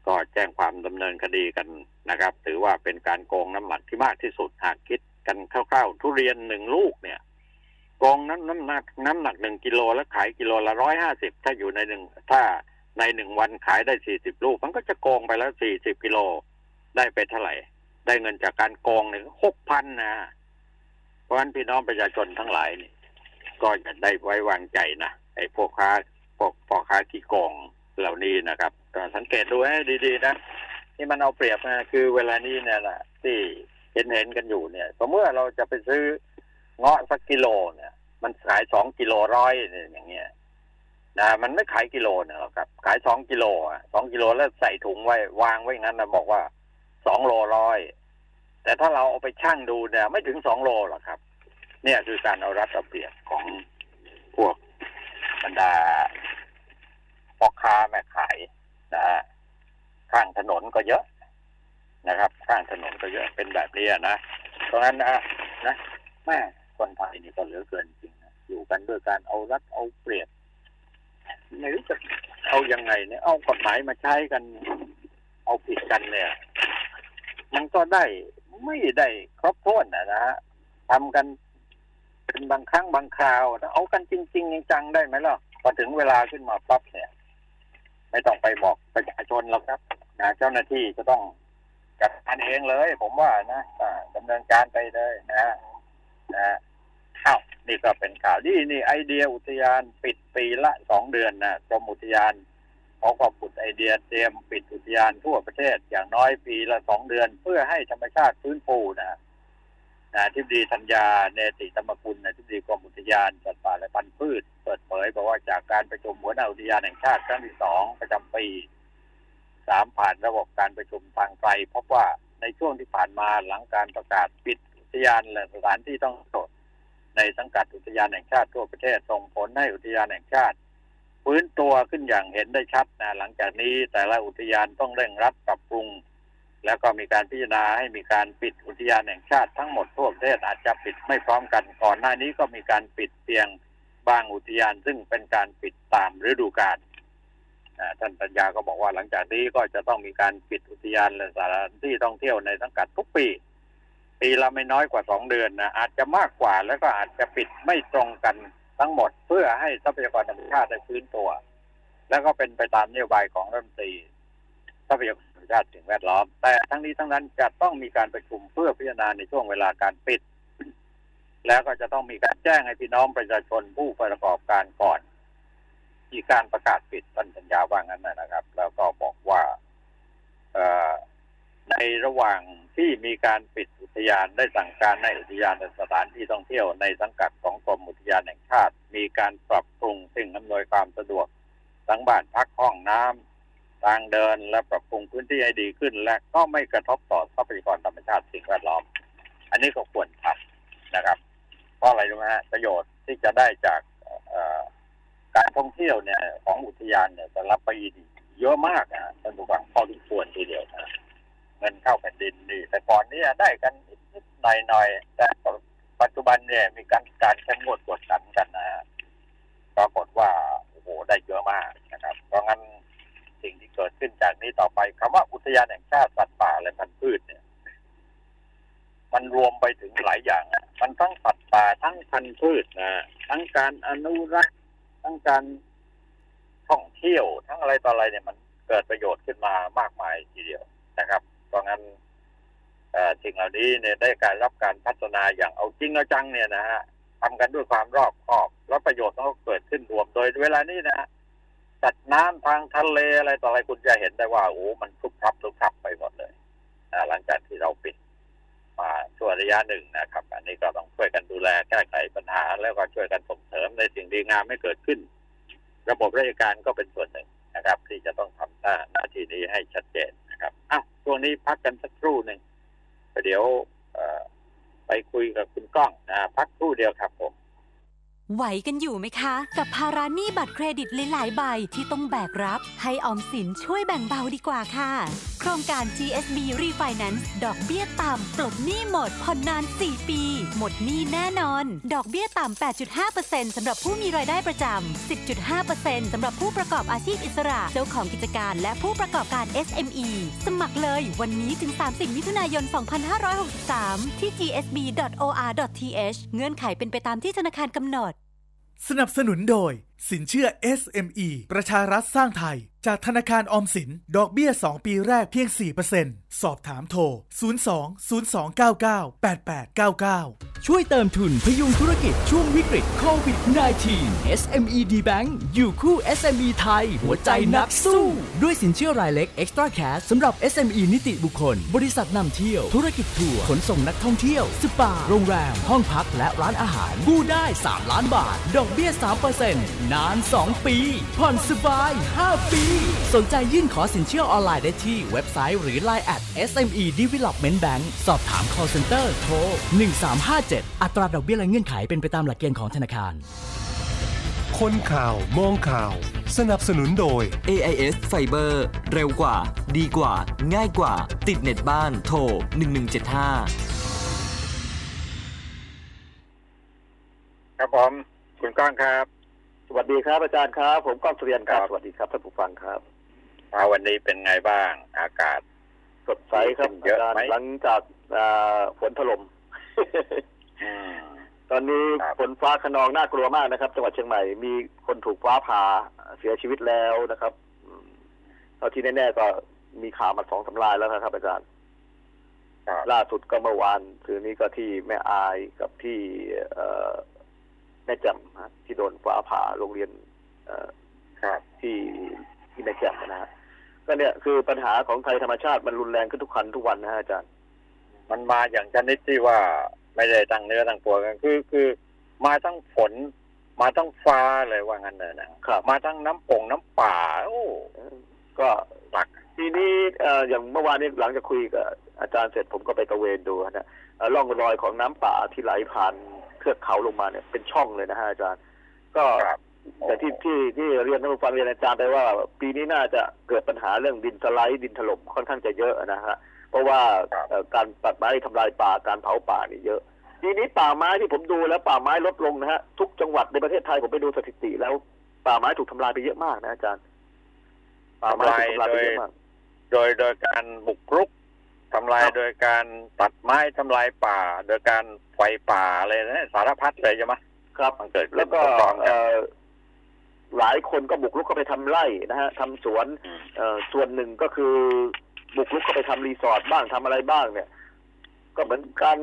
ก็แจ้งความดำเนินคดีกันนะครับ ถือว่าเป็นการโกงน้ำหนักที่มากที่สุดหากคิดกันคร่าวๆทุเรียนหนึ่งลูกเนี่ยกองน้ำน้ำหนักน้ำหนักหนึ่งกิโลแล้วขายกิโลละร้อยห้าสิบถ้าอยู่ในหนึ่งถ้าในหนึ่งวันขายได้สี่สิบลูก มันก็จะโกงไปแล้วสี่สิบกิโลได้ไปเท่าไหร่ ได้เงินจากการโกงเนี่ยหกพันนะเพราะฉะนั้นพี่น้องประชาชนทั้งหลายนี่ ก็จะได้ไว้วางใจนะไอ้พวกค้าพวกพ่อค้าที่โกงเหล่านี้นะครับสังเกตดูให้ดีๆนะที่มันเอาเปรียบนะคือเวลานี้เนี่ยนะที่เห็นเห็นกันอยู่เนี่ยสมมติเราจะไปซื้อเงาะสักกิโลเนี่ย มันขายสองกิโลร้อยเนี่ยอย่างเงี้ยนะมันไม่ขายกิโลเนี่ยหรอกครับ ขายสองกิโลอะสองกิโลแล้วใส่ถุงไว้วางไว้งั้นนะบอกว่าสองโลร้อยแต่ถ้าเราเอาไปชั่งดูเนี่ย ไม่ถึงสองโลหรอกครับ เนี่ยคือการเอารัดเอาเปรียบของพวกบรรดาพ่อค้าแม่ขายนะฮะข้างถนนก็เยอะนะครับ ข้างถนนก็เยอะเป็นแบบนี้นะเพราะงั้นนะนะแม่คนไทยนี่ก็เหลือเกินจริงนะอยู่กันด้วยการเอารัดเอาเปรียบไม่รู้จะเอายังไงเนี่ย เอากฎหมายมาใช้กัน เอาผิดกันเนี่ย มันก็ได้ไม่ได้ครบถ้วนนะนะฮะทำกัน เป็นบางครั้งบางคราวเอากันจริงๆจังได้ไหมล่ะพอถึงเวลาขึ้นมาปั๊บเนี่ย ไม่ต้องไปบอกประชาชนหรอกครับนะเจ้าหน้าที่จะต้องจัดการเองเลย ผมว่านะอ่าดำเนินการไปเลยนะนะอ้าวนี่ก็เป็นข่าวดีนี่ไอเดียอุทยานปิดปีละสองเดือนนะกรมอุทยานเขาก็ผุดไอเดียเตรียมปิดอุทยานทั่วประเทศอย่างน้อยปีละสองเดือน เพื่อให้ธรรมชาติฟื้นฟูนะ นะทิบดีธัญญาเนติธรรมกุลนะทิบดีกรมอุทยานสัตว์ป่าและพันธุ์พืช เปิดเผยบอกว่าจากการประชุมหัวหน้าอุทยานแห่งชาติครั้งที่สองประจำปีสามผ่านระบบการประชุมทางไกลพบว่าในช่วงที่ผ่านมาหลังการประกาศปิดอุทยานและสถานที่ต้องโทษในสังกัดอุทยานแห่งชาติทั่วประเทศส่งผลให้อุทยานแห่งชาติฟื้นตัวขึ้นอย่างเห็นได้ชัดนะหลังจากนี้แต่ละอุทยานต้องเร่งรัดปรับปรุง แล้วก็มีการพิจารณาให้มีการปิดอุทยานแห่งชาติทั้งหมดทั่วประเทศอาจจะปิดไม่พร้อมกันก่อนหน้านี้ก็มีการปิดเพียงบางอุทยานซึ่งเป็นการปิดตามฤดูกาลท่านปัญญาก็บอกว่าหลังจากนี้ก็จะต้องมีการปิดอุทยานและสถานที่ท่องเที่ยวในสังกัดทุกปี ปีละไม่น้อยกว่าสองเดือนนะอาจจะมากกว่าแล้วก็อาจจะปิดไม่ตรงกันทั้งหมด เพื่อให้ทรัพยากรธรรมชาติได้ฟื้นตัว แล้วก็เป็นไปตามนโยบายของรัฐมนตรี ทรัพยากรธรรมชาติสิ่งแวดล้อม แต่ทั้งนี้ทั้งนั้นจะต้องมีการประชุมเพื่อพิจารณาในช่วงเวลาการปิด แล้วก็จะต้องมีการแจ้งให้พี่น้องประชาชนผู้ประกอบการก่อนที่การประกาศปิดท่านสัญญาว่างั้นนะครับ แล้วก็บอกว่าในระหว่างที่มีการปิดอุทยานได้สั่งการในอุทยานสถานที่ท่องเที่ยวในสังกัดของกรมอุทยานแห่งชาติ มีการปรับปรุงสิ่งอำนวยความสะดวกทั้งบ้านพักห้องน้ำ ทางเดินและปรับปรุงพื้นที่ให้ดีขึ้น และก็ไม่กระทบต่อทรัพยากรธรรมชาติสิ่งแวดล้อม อันนี้ก็ควรทำนะครับ เพราะอะไรรู้ไหมฮะประโยชน์ที่จะได้จากการท่องเที่ยวเนี่ยของอุทยานเนี่ยจะรับไปเยอะมากนะท่านผู้ฟังพอที่ควรทีเดียวนะเงินเข้าแผ่นดินนี่แต่ก่อนนี้ได้กันนิดๆหน่อยแต่ปัจจุบันเนี่ยมีการการเข้มงวดกดขันกันนะปรากฏว่าโอ้โหได้เยอะมากนะครับเพราะงั้น สิ่งที่เกิดขึ้นจากนี้ต่อไปคำว่าอุทยานแห่งชาติสัตว์ป่าและพันธุ์พืชเนี่ย มันรวมไปถึงหลายอย่าง มันทั้งสัตว์ป่าทั้งพันธุ์พืชนะทั้งการอนุรักษ์ทั้งการท่องเที่ยวทั้งอะไรต่ออะไรเนี่ยมันเกิดประโยชน์ขึ้นมามากมายทีเดียวนะครับเพราะงั้นสิ่งเหล่านี้เนี่ยได้การรับการพัฒนาอย่างเอาจริงเอาจังเนี่ยนะฮะทำกันด้วยความรอบคอบ แล้วประโยชน์ก็เกิดขึ้นรวมโดยเวลานี้นะ สัตว์น้ำทางทะเลอะไรต่ออะไรคุณจะเห็นได้ว่าโอ้มันทุกทับทุกทับไปหมดเลยหลังจากที่เราปิดมาช่วระยะหนึ่งนะครับ อันนี้ก็ต้องช่วยกันดูแลแก้ไขปัญหา แล้วก็ช่วยกันส่งเสริมในสิ่งดีงามไม่เกิดขึ้น ระบบราชการก็เป็นส่วนหนึ่งนะครับ ที่จะต้องทำหน้าหน้าที่นี้ให้ชัดเจนนะครับอ้าวช่วงนี้พักกันสักครู่หนึ่งเดี๋ยวไปคุยกับคุณก้องนะพักครู่เดียวครับผม ไหวกันอยู่ไหมคะ กับภาระหนี้บัตรเครดิตหลายๆใบที่ต้องแบกรับ ให้ออมสินช่วยแบ่งเบาดีกว่าค่ะ โครงการ GSB Refinance ดอกเบี้ยต่ำปลดหนี้หมดผ่อนนาน 4 ปี หมดหนี้แน่นอน ดอกเบี้ยต่ำ 8.5%สำหรับผู้มีรายได้ประจำ 10.5%สำหรับผู้ประกอบอาชีพอิสระ เจ้าของกิจการและผู้ประกอบการ SME สมัครเลยวันนี้ถึง 30 มิถุนายน 2563 ที่ gsb.or.th เงื่อนไขเป็นไปตามที่ธนาคารกำหนด สนับสนุนโดย สินเชื่อ SME ประชารัฐสร้างไทย จากธนาคารออมสิน ดอกเบี้ย 2 ปีแรกเพียง 4%สอบถามโทร 02 0299 8899 ช่วยเติมทุนพยุงธุรกิจช่วงวิกฤตโควิด -19 SME D Bank อยู่คู่ SME ไทย หัวใจนักสู้ ด้วยสินเชื่อรายเล็ก Extra Cash สำหรับ SME นิติบุคคล บริษัทนำเที่ยว ธุรกิจทัวร์ขนส่งนักท่องเที่ยว สปา โรงแรม ห้องพักและร้านอาหารกู้ได้ 3 ล้านบาท ดอกเบี้ย 3%นาน 2 ปี ผ่อนสบาย 5 ปีสนใจยื่นขอสินเชื่อออนไลน์ได้ที่เว็บไซต์หรือ Line at SME Development Bank สอบถาม call center โทร 1357 อัตราดอกเบี้ยและเงื่อนไขเป็นไปตามหลักเกณฑ์ของธนาคาร คนข่าว มองข่าว สนับสนุนโดย AIS Fiber เร็วกว่า ดีกว่า ง่ายกว่า ติดเน็ตบ้าน โทร 1175ครับผม คุณก้องครับ สวัสดีครับอาจารย์ครับ ผมก้องสุเรียนครับ สวัสดีครับท่านผู้ฟังครับเอาวันนี้เป็นไงบ้าง อากาศสดใสครับเยอาอะจารย์ไหมหลังจากอ่าฝนถล่มอืมตอนนี้ครับฝนฟ้าขนองน่ากลัวมากนะครับจังหวัดเชียงใหม่มีคนถูกฟ้าผ่าเสียชีวิตแล้วนะครับอืมเท่าที่แน่ๆก็มีข่าวมาสองสารายแล้วนะครับ อาจารย์ครับล่าสุดก็เมื่อวานคืนนี้ก็ที่แม่อายกับที่เอ่อ แม่แจ่มฮะที่โดนฟ้าผ่าโรงเรียนเอ่อครับที่ที่แม่แจ่มนะฮะก็เนี่ยคือปัญหาของภัยธรรมชาติมันรุนแรงขึ้นทุกคันทุกวันนะฮะอาจารย์ มันมาอย่างชนิดที่ว่าไม่ได้ตั้งเนื้อตั้งตัวกันคือคือมาทั้งฝน มาทั้งฟ้าเลยว่างั้นเลยนะครับ มาทั้งน้ำปงน้ำป่าโอ้ก็หลักทีนี้เอ่ออย่างเมื่อวานนี้หลังจากคุยกับอาจารย์เสร็จผมก็ไปตระเวนดูนะเอ่อร่องรอยของน้ำป่าที่ไหลผ่านเทือกเขาลงมาเนี่ยเป็นช่องเลยนะฮะอาจารย์ ก็ครับแต่ที่ที่ที่เรียนท่านผู้ฟังเรียนอาจารย์ไปว่า ปีนี้น่าจะเกิดปัญหาเรื่องดินสไลด์ดินถล่มค่อนข้างจะเยอะนะฮะเพราะว่าเอ่อการตัดไม้ทำลายป่าการเผาป่านี่เยอะทีนี้ป่าไม้ที่ผมดูแล้วป่าไม้ลดลงนะฮะทุกจังหวัดในประเทศไทยผมไปดูสถิติ แล้วป่าไม้ถูกทำลายไปเยอะมากนะอาจารย์ป่าไม้ถูกทำลายไปเยอะมากโดยโดยการบุกรุก ทำลายครับโดยการตัดไม้ทำลายป่า โดยการไฟป่าอะไรนะสารพัดเลยใช่ไหมครับมันเกิดขึ้นแล้วก็พร้อมๆกันเอ่อหลายคนก็บุกรุกเข้าไปทำไร่นะฮะทำสวนอืมเอ่อส่วนหนึ่งก็คือบุกรุกเข้าไปทำรีสอร์ทบ้างทำอะไรบ้างเนี่ย ก็เหมือนการ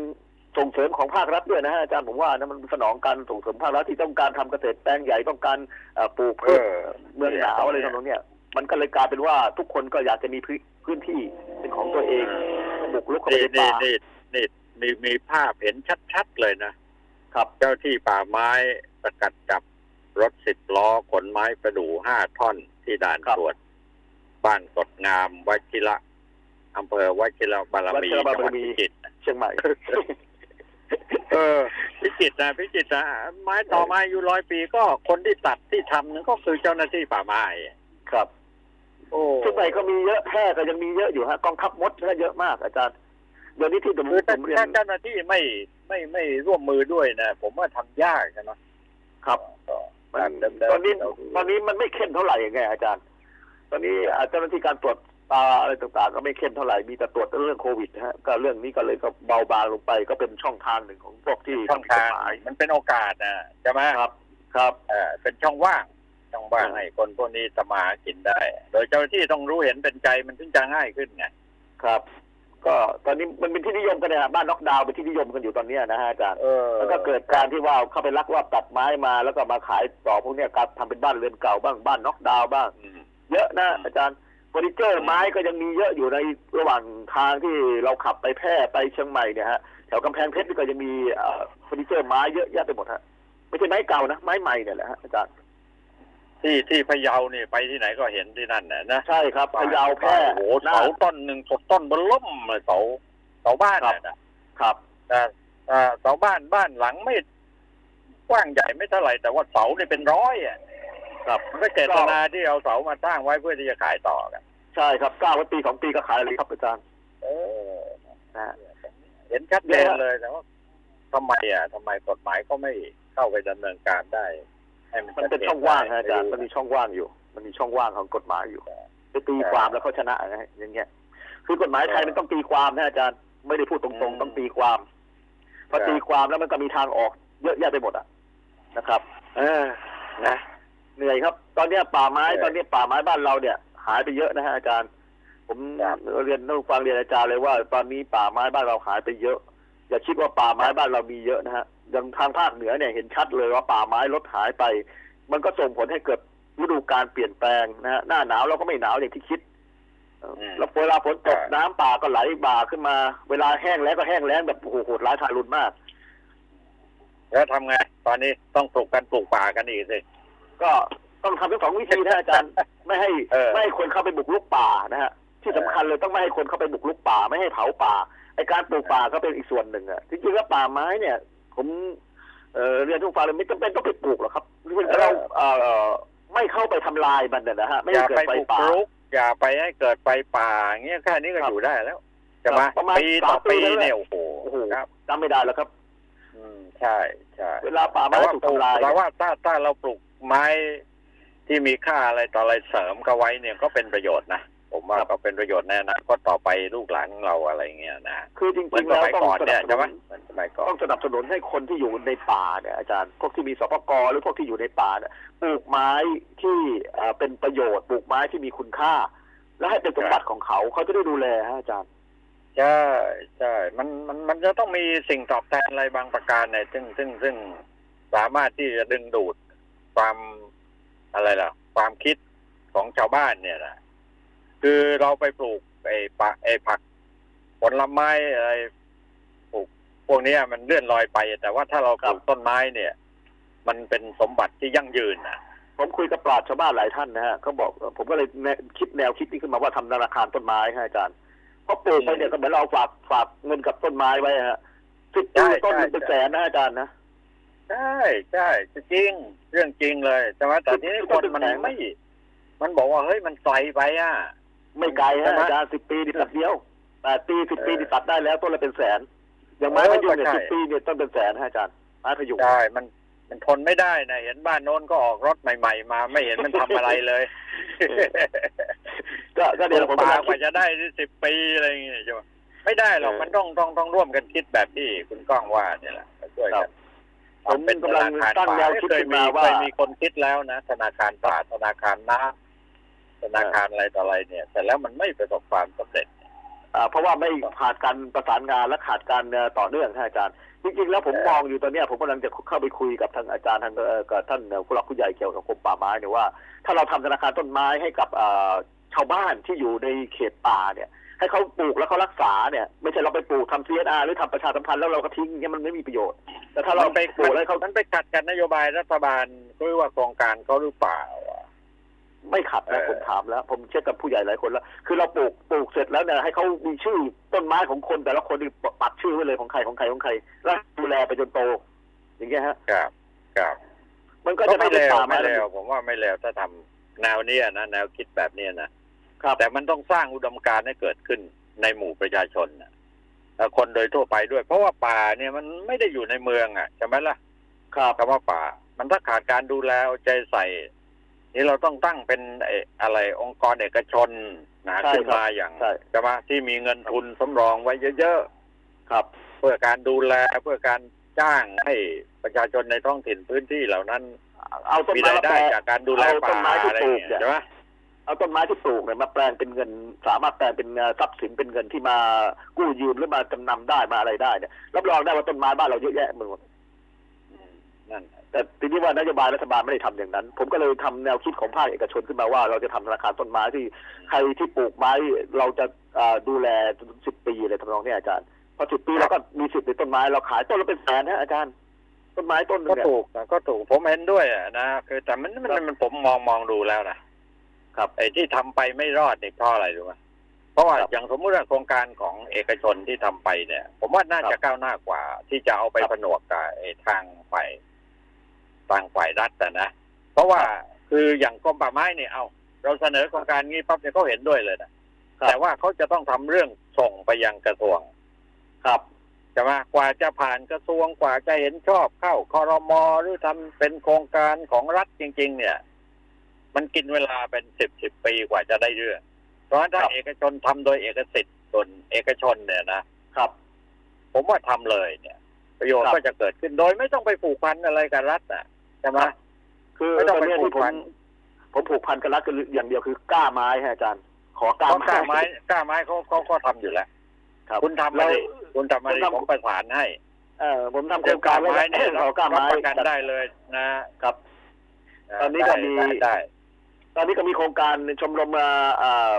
ส่งเสริมของภาครัฐด้วยนะฮะอาจารย์ผมว่านะมันสนองการส่งเสริมภาครัฐที่ต้องการทำเกษตรแปลงใหญ่ต้องการเอ่อปลูกพืชเออเมืองหนาวอะไรทำนองเนี้ยมันก็เลยกลายเป็นว่าทุกคนก็อยากจะมีพื้นพื้นที่เป็นของตัวเองก็ บุกรุกเข้าไปนี่ในนี่ป่านี่นี่มีมีภาพเห็นชัดๆเลยนะครับเจ้าที่ป่าไม้สกัดจับรถสิบล้อขนไม้ประดู่ห้าท่อนที่ด่านครับตรวจ บ้านกดงามวชิระอำเภอวชิระบารมีวชิระบารมีจังหวัดพิจิตรเชียงใหม่เออพิจิตรนะพิจิตรนะไม้ต่อไม้อายุร้อยปีก็คนที่ตัดที่ทำนั่นก็คือเจ้าหน้าที่ป่าไม้ครับโอ้เชียงใหม่ก็มีเยอะแพร่ก็ยังมีเยอะอยู่ฮะกองทัพมดก็เยอะมากอาจารย์เดี๋ยวนี้ที่ผมคือผถ้ามเรียนถ้าเจ้าหน้าที่ไม่ไม่ไม่ร่วมมือด้วยนะผมว่าทำยากใช่ไหมครับก็มันตามเดิมๆตอนนี้ที่เราดูตอนนี้มันไม่เข้มเท่าไหร่ไงอาจารย์ ตอนนี้อ่าเจ้าหน้าที่การตรวจตาอะไรต่างๆ ก็ไม่เข้มเท่าไหร่มีแต่ตรวจเรื่องโควิดนะฮะก็เรื่องนี้ก็เลยก็เบาบางลงไป ก็เป็นช่องทางหนึ่งของพวกที่ช่องทางผิดกฎหมายมันเป็นโอกาสนะใช่ไหมครับ ครับเออเป็นช่องว่าง ช่องว่างอืมให้คนพวกนี้สมาหากินได้ โดยเจ้าหน้าที่ต้องรู้เห็นเป็นใจมันถึงจะง่ายขึ้นไงครับ ก็ตอนนี้มันเป็นที่นิยมกันเนี่ยบ้านน็อกดาวน์เป็นที่นิยมกันอยู่ตอนเนี้ยนะฮะอาจารย์เออแล้วก็เกิดการที่ว่าเข้าไปลักลอบตัดไม้มาแล้วก็มาขายต่อพวกเนี้ยการทำเป็นบ้านเรือนเก่าบ้างบ้านน็อกดาวน์บ้างอืมเยอะนะอาจารย์เฟอร์นิเจอร์ไม้ก็ยังมีเยอะอยู่ในระหว่างทางที่เราขับไปแพร่ไปเชียงใหม่เนี่ยฮะแถวกำแพงเพชรนี่ก็ยังมีเอ่อเฟอร์นิเจอร์ไม้เยอะแยะไปหมดฮะไม่ใช่ไม้เก่านะไม้ใหม่เนี่ยแหละฮะอาจารย์ ที่ที่พะเยานี่ไปที่ไหนก็เห็นที่นั่นนะนะใช่ครับพะเยาแพร่โอ้โหเสาต้นหนึ่งสดต้นบนล่มเลยเสาเสาบ้านน่ะนะครับแต่แต่เสาบ้านบ้านหลังไม่กว้างใหญ่ไม่เท่าไหร่แต่ว่าเสาเนี่ยเป็นร้อยอะครับมันก็เจตนาที่เอาเสามาตั้งไว้เพื่อที่จะขายต่อกันใช่ครับเก้าวันปีสองปีก็ขายเลยครับอาจารย์เออนะฮะเห็นชัดเจนเลยแต่ว่าทำไมอะทำไมกฎหมายก็ไม่เข้าไปดำเนินการได้ ให้มันมันเป็นชัดจช่องว่างฮะอาจารย์ได้มันมีช่องว่างอยู่ มันมีช่องว่างของกฎหมายอยู่ไปตีความแล้วเขาชนะไงอย่างเงี้ย คือกฎหมายไทยมันต้องตีความนะอาจารย์ไม่ได้พูดตรงๆ ต้องตีความพอตีความแล้วมันก็มีทางออก เยอะแยะไปหมดอะนะครับ เออนะเหนื่อยครับ ตอนเนี้ยป่าไม้เหนื่อยตอนเนี้ยป่าไม้บ้านเราเนี่ย หายไปเยอะนะฮะอาจารย์ ผมครับเรียนต้องฟังเรียนอาจารย์เลยว่า ตอนนี้ป่าไม้บ้านเราหายไปเยอะ อย่าคิดว่าป่าไม้บ้านเรามีเยอะนะฮะ อย่างทางภาคเหนือเนี่ยเห็นชัดเลยว่าป่าไม้ลดหายไป มันก็ส่งผลให้เกิดฤดูการเปลี่ยนแปลงนะฮะหน้าหนาวเราก็ไม่หนาวอย่างที่คิดอืมแล้วเวลาฝนตกครับน้ำป่าก็ไหลบ่าขึ้นมา เวลาแห้งแล้งก็แห้งแล้งแบบโอ้โหโหดร้ายทารุณมาก แล้วทำไง ตอนนี้ต้องปลูกกันปลูกป่ากันอีกสิก็ต้องทำทั้งสองวิธีนะอาจารย์ ไม่ให้เออไม่ให้คนเข้าไปบุกรุกป่านะฮะที่สำคัญเลยต้องไม่ให้คนเข้าไปบุกรุกป่า ไม่ให้เผาป่าไอการปลูกป่าก็เป็นอีกส่วนหนึ่งอะจริงๆแล้วป่าไม้เนี่ย ผมเอ่อเรียนทุกฝ่ายเลยไม่จำเป็นต้องไปปลูกหรอกครับเราเอ่อไม่เข้าไปทำลายมันนะฮะไม่อให้ย่าเกิดไปไฟบุกป่ารุกอย่าไปให้เกิดไฟป่าอย่างเงี้ยแค่นี้ก็ครับอยู่ได้แล้วใช่ไหมประมาณปีต่อสามปีปีแล้วเนี่ยโอ้โหโอ้โหครับจำไม่ได้แล้วครับ อืมใช่ใช่เวลาป่าไม้แต่ว่าถูกปลูกทำลายแต่ว่าถ้าถ้าเราปลูกไม้ที่มีค่าอะไรต่ออะไรเสริมก็ไว้เนี่ยก็เป็นประโยชน์นะ ผมว่าก็เป็นประโยชน์แน่นะก็ต่อไปลูกหลานเราอะไรเงี้ยนะคือจเหมือรินงสๆแล้วมัยต้องก่อนสเนี่นัยบสใช่ไหมนุนเหมือนสมัยก่อนต้องสนับสนุนให้คนที่อยู่ในป่าเนี่ยอาจารย์พวกที่มีสปกรหรือพวกที่อยู่ในป่าเนี่ยปลูกไม้ที่เอ่อเป็นประโยชน์ปลูกไม้ที่มีคุณค่า และให้เป็นสมบัติของเขาเขาจะได้ดูแลฮะอาจารย์ใช่ใช่มันมันมันจะต้องมีสิ่งตอบแทนอะไรบางประการเนี่ยซึ่งซึ่งซึ่งสามารถที่จะดึงดูดความอะไรล่ะ ความคิดของชาวบ้านเนี่ยนะ คือเราไปปลูกไอ้ปะไอ้ผัก ผลไม้อะไรปลูกพวกเนี้ยมันเลื่อนลอยไป แต่ว่าถ้าเราปลูกต้นไม้เนี่ย มันเป็นสมบัติที่ยั่งยืนนะผมคุยกับปราชญ์ชาวบ้านหลายท่านนะฮะเขาบอกผมก็เลยแนะคิดแนวคิดนี้ขึ้นมาว่าทำธนาคารต้นไม้ฮะอาจารย์เพราะปลูกไปเนี่ยก็เหมือนเราฝากฝากเงินกับต้นไม้ไว้ฮะสิบปีต้นหนึ่งเป็นแสนนะอาจารย์นะใช่ใช่จริง เรื่องจริงเลย แต่ว่าแต่ทีนี้คนมันไม่ มันบอกว่าเฮ้ยมันไกลไปอะ ไม่ไกลใช่ฮะไหมอาจารย์สิบปีนี่ตัดเดียวแปดปีสิบปีเออนี่ตัดได้แล้วต้นละเป็นแสน อย่างไม้เออพะยุงเนี่ยก็ใช่สิบปีเนี่ยต้นเป็นแสนฮะอาจารย์ไม้พะยุงใช่มันมันทนไม่ได้นะเห็นบ้านโน้นก็ออกรถใหม่ ๆ มาไม่เห็นมันทำอะไรเลย ก็ก็เดี๋ยวผมป่ากำลังว่าจะได้สิบปีอะไรอย่างเงี้ยใช่ไหมไม่ได้หรอกเออมันต้องต้องต้องร่วมกันคิดแบบที่คุณก้องว่าเนี่ยแหละช่วยครักับนผมเป็นธกำลันางคารตั้งป่าแนวคิดเคยขึ้นมีมาว่าเคยมีคนคิดแล้วนะ ธนาคารป่าธนาคารน้ำ ธนาคารอะไรต่ออะไรเนี่ย แต่แล้วมันไม่ประสบความสำเร็จอ่าเพราะว่าไม่ขาดการประสานงานและขาดการเอ่อต่อเนื่องฮะอาจารย์จริงๆแล้วผมเออมองอยู่ตอนเนี้ยผมกำลังจะเข้าไปคุยกับทางอาจารย์ทางเอ่อกับท่านเอ่อผู้หลักผู้ใหญ่เกี่ยวกับกรมป่าไม้เนี่ยว่าถ้าเราทำธนาคารต้นไม้ให้กับเอ่อชาวบ้านที่อยู่ในเขตป่าเนี่ย ให้เขาปลูกแล้วเขารักษาเนี่ยไม่ใช่เราไปปลูกทำ CSR หรือทำประชาสัมพันธ์แล้วเราก็ทิ้งเนี่ยมันไม่มีประโยชน์แต่ถ้าเรามันไปปลูกแล้วเขามันไปขัดกันนโยบายรัฐบาลหรือว่าโครงการเขาหรือเปล่าอะ ไม่ขัดนะเออผมถามแล้ว ผมเช็คกับผู้ใหญ่หลายคนแล้ว คือเราปลูกปลูกเสร็จแล้วเนี่ยให้เขามีชื่อต้นไม้ของคนแต่ละคนนี่ปักชื่อไว้เลยของใครของใครของใคร แล้วดูแลไปจนโต อย่างเงี้ยฮะครับครับมันก็ก็จะไม่ทำให้เลวป่าไม่ไม้เลวผมว่าไม่เลวถ้าทำแนวเนี้ยนะแนวคิดแบบเนี้ยนะครับแต่มันต้องสร้างอุดมการณ์ให้เกิดขึ้นในหมู่ประชาชนนะแล้วคนโดยทั่วไปด้วย เพราะว่าป่าเนี่ยมันไม่ได้อยู่ในเมืองอะใช่ไหมล่ะครับคำว่าป่า มันถ้าขาดการดูแลเอาใจใส่ นี่เราต้องตั้งเป็นไอ้อะไรองค์กรเอกชนนะใช่ขึ้นครับมาอย่างใช่ใช่ไหมที่มีเงินทุนสำรองไว้เยอะครับๆเพื่อการดูแลเพื่อการจ้างให้ประชาชนในท้องถิ่นพื้นที่เหล่านั้น เอาต้นมีไม้รายมาได้แปลงจากการดูแลเอาต้ป่านไม้ที่อะไรปลูอย่างกเงี้ยเนี่ยใช่ไหมเอาต้นไม้ที่ปลูกเนี่ยมาแปลงเป็นเงิน สามารถแปลงเป็นเอ่อทรัพย์สินเป็นเงินที่มากู้ยืมหรือมาจำนำได้มาอะไรได้เนี่ยรับรองได้ว่าต้นไม้บ้านเราเยอะแยะไปหมดอืมนั่น แต่ทีนี้ว่านโยบายรัฐบาลไม่ได้ทำอย่างนั้น ผมก็เลยทำแนวคิดของภาคเอกชนขึ้นมาว่า เราจะทำธนาคารต้นไม้ที่ใครที่ปลูกไม้เราจะเอ่อดูแลจนสิบปีเลยทำนองเนี้ยอาจารย์พอสิบปีเราก็มีสิทธิ์ในต้นไม้เราขายต้นละเป็นแสนนะอาจารย์ต้นไม้ต้นหนึก็งเนี่ยถูกนะก็ถูกผมเห็นด้วยอะนะคือแต่มันมันมันผมมองมองดูแล้วนะครับไอ้ที่ทำไปไม่รอดนี่เพราะอะไรรู้ไหมเพราะว่าครับอย่างสมมุติว่าโครงการของเอกชนที่ทำไปเนี่ย ผมว่าน่าครัจะบก้าวหน้ากว่า ที่จะเอาไปครับผนวกกับไอ้ทางฝ่าย ทางฝ่ายรัฐอะนะ เพราะว่าคืออย่างกรมป่าไม้เนี่ยเอาเราเสนอโครงการงี้ปั๊บเนี่ยเขาเห็นด้วยเลยนะครับแต่ว่าเขาจะต้องทำเรื่องส่งไปยังกระทรวง ครับใช่ไหมกว่าจะผ่านกระทรวงกว่าจะเห็นชอบเข้าคอรมอหรือทำเป็นโครงการของรัฐจริง ๆ เนี่ย มันกินเวลาเป็นสิบสิบปีกว่าจะได้เรื่อง เพราะฉะนั้นถ้าครับเอกชนทำโดยเอกสิทธิ์ส่วนเอกชนเนี่ยนะครับ ผมว่าทำเลยเนี่ย ประโยชน์ครับก็จะเกิดขึ้นโดยไม่ต้องไปผูกพันอะไรกับรัฐอะ ใช่ไหมครับคือไม่ต้องตอนไปเนี้ยผูที่กผมพันผมผูกพันกับรัฐกันอย่างเดียวคือกล้าไม้ฮะอาจารย์ ขอกล้าเขาไม้กล้าไม้กล้าไม้เขาเขาเขาทำอยู่แล้วครับคุณทำมาดิแล้วคุณทำมาดิผมทำผมประสานให้ เออผมทำโครเรื่องงกการล้าไว้ไม้เนี่ยขอกล้าไม้รับประกันได้เลยนะครับตอนนี้ก็มีได้ได้ตอนนี้ก็มีโครงการชมรมเอ่อเอ่อ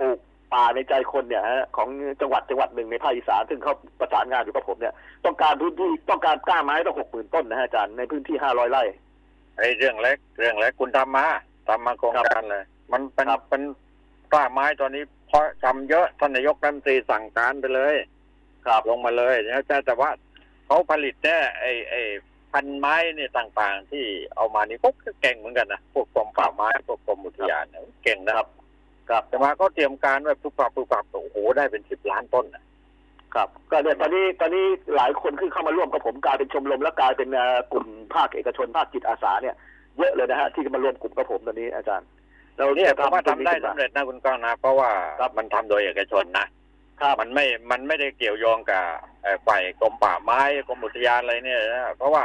ปลูกป่าในใจคนเนี่ยฮะของจังหวัดจังหวัดหนึ่งในภาคอีสานซึ่งเขาประสานงานอยู่กับผมเนี่ย ต้องการพื้นที่ต้องการกล้าไม้ต้องหกหมื่นต้นนะฮะอาจารย์ในพื้นที่ห้าร้อยไร่ ไอ้เรื่องเล็กเรื่องเล็กคุณทำมาทำมาโครงการเลย มันเป็นครับเป็นกล้าไม้ตอนนี้เพราะทำเยอะท่านนายกรัฐมนตรีสั่งการไปเลยครับลงมาเลยนะแต่แต่ว่าเขาผลิตแน่ไอ้ไอ้พันไม้เนี่ยต่างๆ ที่เอามานี่พวกก็เก่งเหมือนกันนะพวกกรมป่าไม้พวกกรมอุทยานเนี่ยเก่งนะครับ ครับแต่ว่าเขาเตรียมการไว้ปุ๊บปับปุ๊บปับโอ้โหได้เป็นสิบล้านต้นน่ะ ครับก็เนี่ยตอนนี้ตอนนี้หลายคนขึ้นเข้ามาร่วมกับผมกลายเป็นชมรมและกลายเป็นเอ่อกลุ่มภาคเอกชนภาคจิตอาสาเนี่ยเยอะเลยนะฮะที่มารวมกลุ่มกับผมตอนนี้อาจารย์ เราเนี่ยจะผมว่าตทำงนี้ได้ขึ้นสำมาเร็จนะคุณก้องนะ เพราะว่าครับมันทำโดยเอกชนนะครับมันไม่มันไม่ได้เกี่ยวโยงกับเอ่อฝ่ายกรมป่าไม้กรมอุทยานอะไรเนี่ยนะเพราะว่า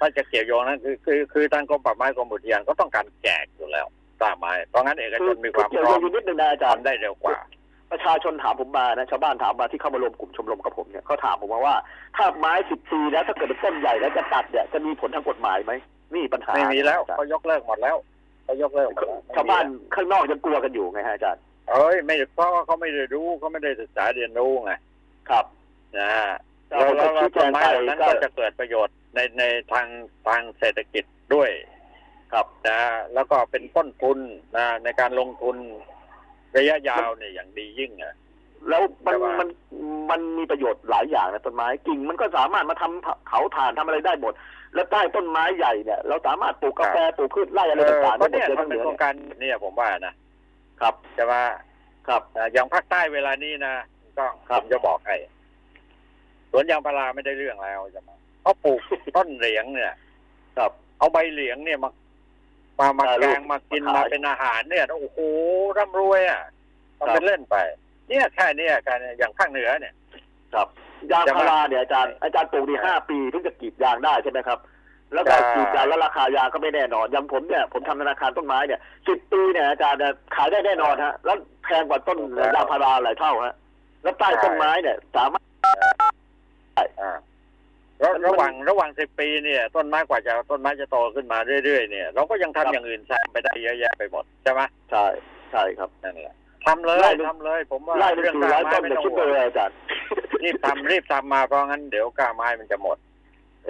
ถ้าจะเกี่ยวโยงนั้นคือคือคือทางกรมป่าไม้กรมอุทยานก็ต้องการแจกอยู่แล้วป่าไม้เพราะงั้นเอกชนมีความเกี่ยวพร้อมอยู่นิดนึงนะอาจารย์ทำได้เร็วกว่า ประชาชนถามผมมานะชาวบ้านถามมาที่เข้ามารวมกลุ่มชมรมกับผมเนี่ยเขาถามผมมาว่า ถ้าไม้สิบปีแล้วถ้าเกิดเป็นต้นใหญ่แล้วจะตัดเนี่ยจะมีผลทางกฎหมายไหมนี่ปัญหาไม่มีแล้วอาจารเขาย์ยกเลิกหมดแล้วเขายกเลิกหมดแล้วชาวบ้านข้างนอกยังกลัวกันอยู่ไงฮะอาจารย์เอ้ยไม่เพราะว่าเขาไม่ได้รู้เขาไม่ได้ศึกษาเรียนรู้ไงครับนะฮะแต่แล้วผมก็แล้วชี้แจต้นงไม้ไปเหล่านั้นก็ก็จะเกิดประโยชน์ในในทางทางเศรษฐกิจด้วย ครับนะฮะแล้วก็เป็นต้นทุนนะในการลงทุน ระยะยาวเนี่ยอย่างดียิ่งอะแล้วมันแต่ว่ามัมันมันมีประโยชน์หลายอย่างนะต้นไม้กิ่งมันก็สามารถมาทำเผาถ่านทำอะไรได้หมด แล้วใต้ต้นไม้ใหญ่เนี่ย เราสามารถปลูกกาแฟปลูกพืชไร่อะไรเออต่างๆเพได้ราะหมดเนี่ยเลยมัทั้นงเหนือเนี่ยเป็นโครงการเนี่ยผมว่านะครับจะว่าครับอ่าอย่างภาคใต้เวลานี้นะก็ครัผบมจะบอกให้สวนยางพาราไม่ได้เรื่องแล้วจะมาเขาปลูกต้นเหลียงเนี่ย ครับ เอาใบเหลียงเนี่ยมา มามาอ่าแกลูงกมากินมาขายมาเป็นอาหารเนี่ยโอ้โหร่ำรวยอะทำครัเป็นบเล่นไป เนี่ยแค่เนี้แค่เนี้อย่างภาคเหนือเนี่ย ครับยางพาราเนี่ยอาจารย์อาจารย์ปลูกนี่ห้าปีเพิ่งจะกรีดยางได้ใช่ไหมครับ แล้วก็ใช่กรีดยางแล้วราคายางก็ไม่แน่นอนอย่างผมเนี่ยผมทำธนาคารต้นไม้เนี่ยสิบปีเนี่ยอาจารย์เนี่ยขายได้แน่นอนฮะ แล้วแพงกว่าต้นยางพาราหลายเท่าฮะ แล้วใต้ต้นไม้เนี่ย สามารถ อ่าระมันระหว่างระหว่างสิบปีเนี่ยต้นไม้กว่าจะต้นไม้จะโตขึ้นมาเรื่อยๆเนี่ยเราก็ยังทำอย่างอื่นแซมไปได้เยอะแยะไปหมดใช่ไหมใช่ใช่ครับนั่นแหละทำเลยไล่หนึ่งทำเลย ผมว่าไล่เป็นเรื่องสี่กล้าร้อยไม้ต้นไม่เนี่ยต้องคิดห่ดูวงเลยอาจารย์ รีบทำรีบทำมาเพราะงั้นเดี๋ยวกล้าไม้มันจะหมด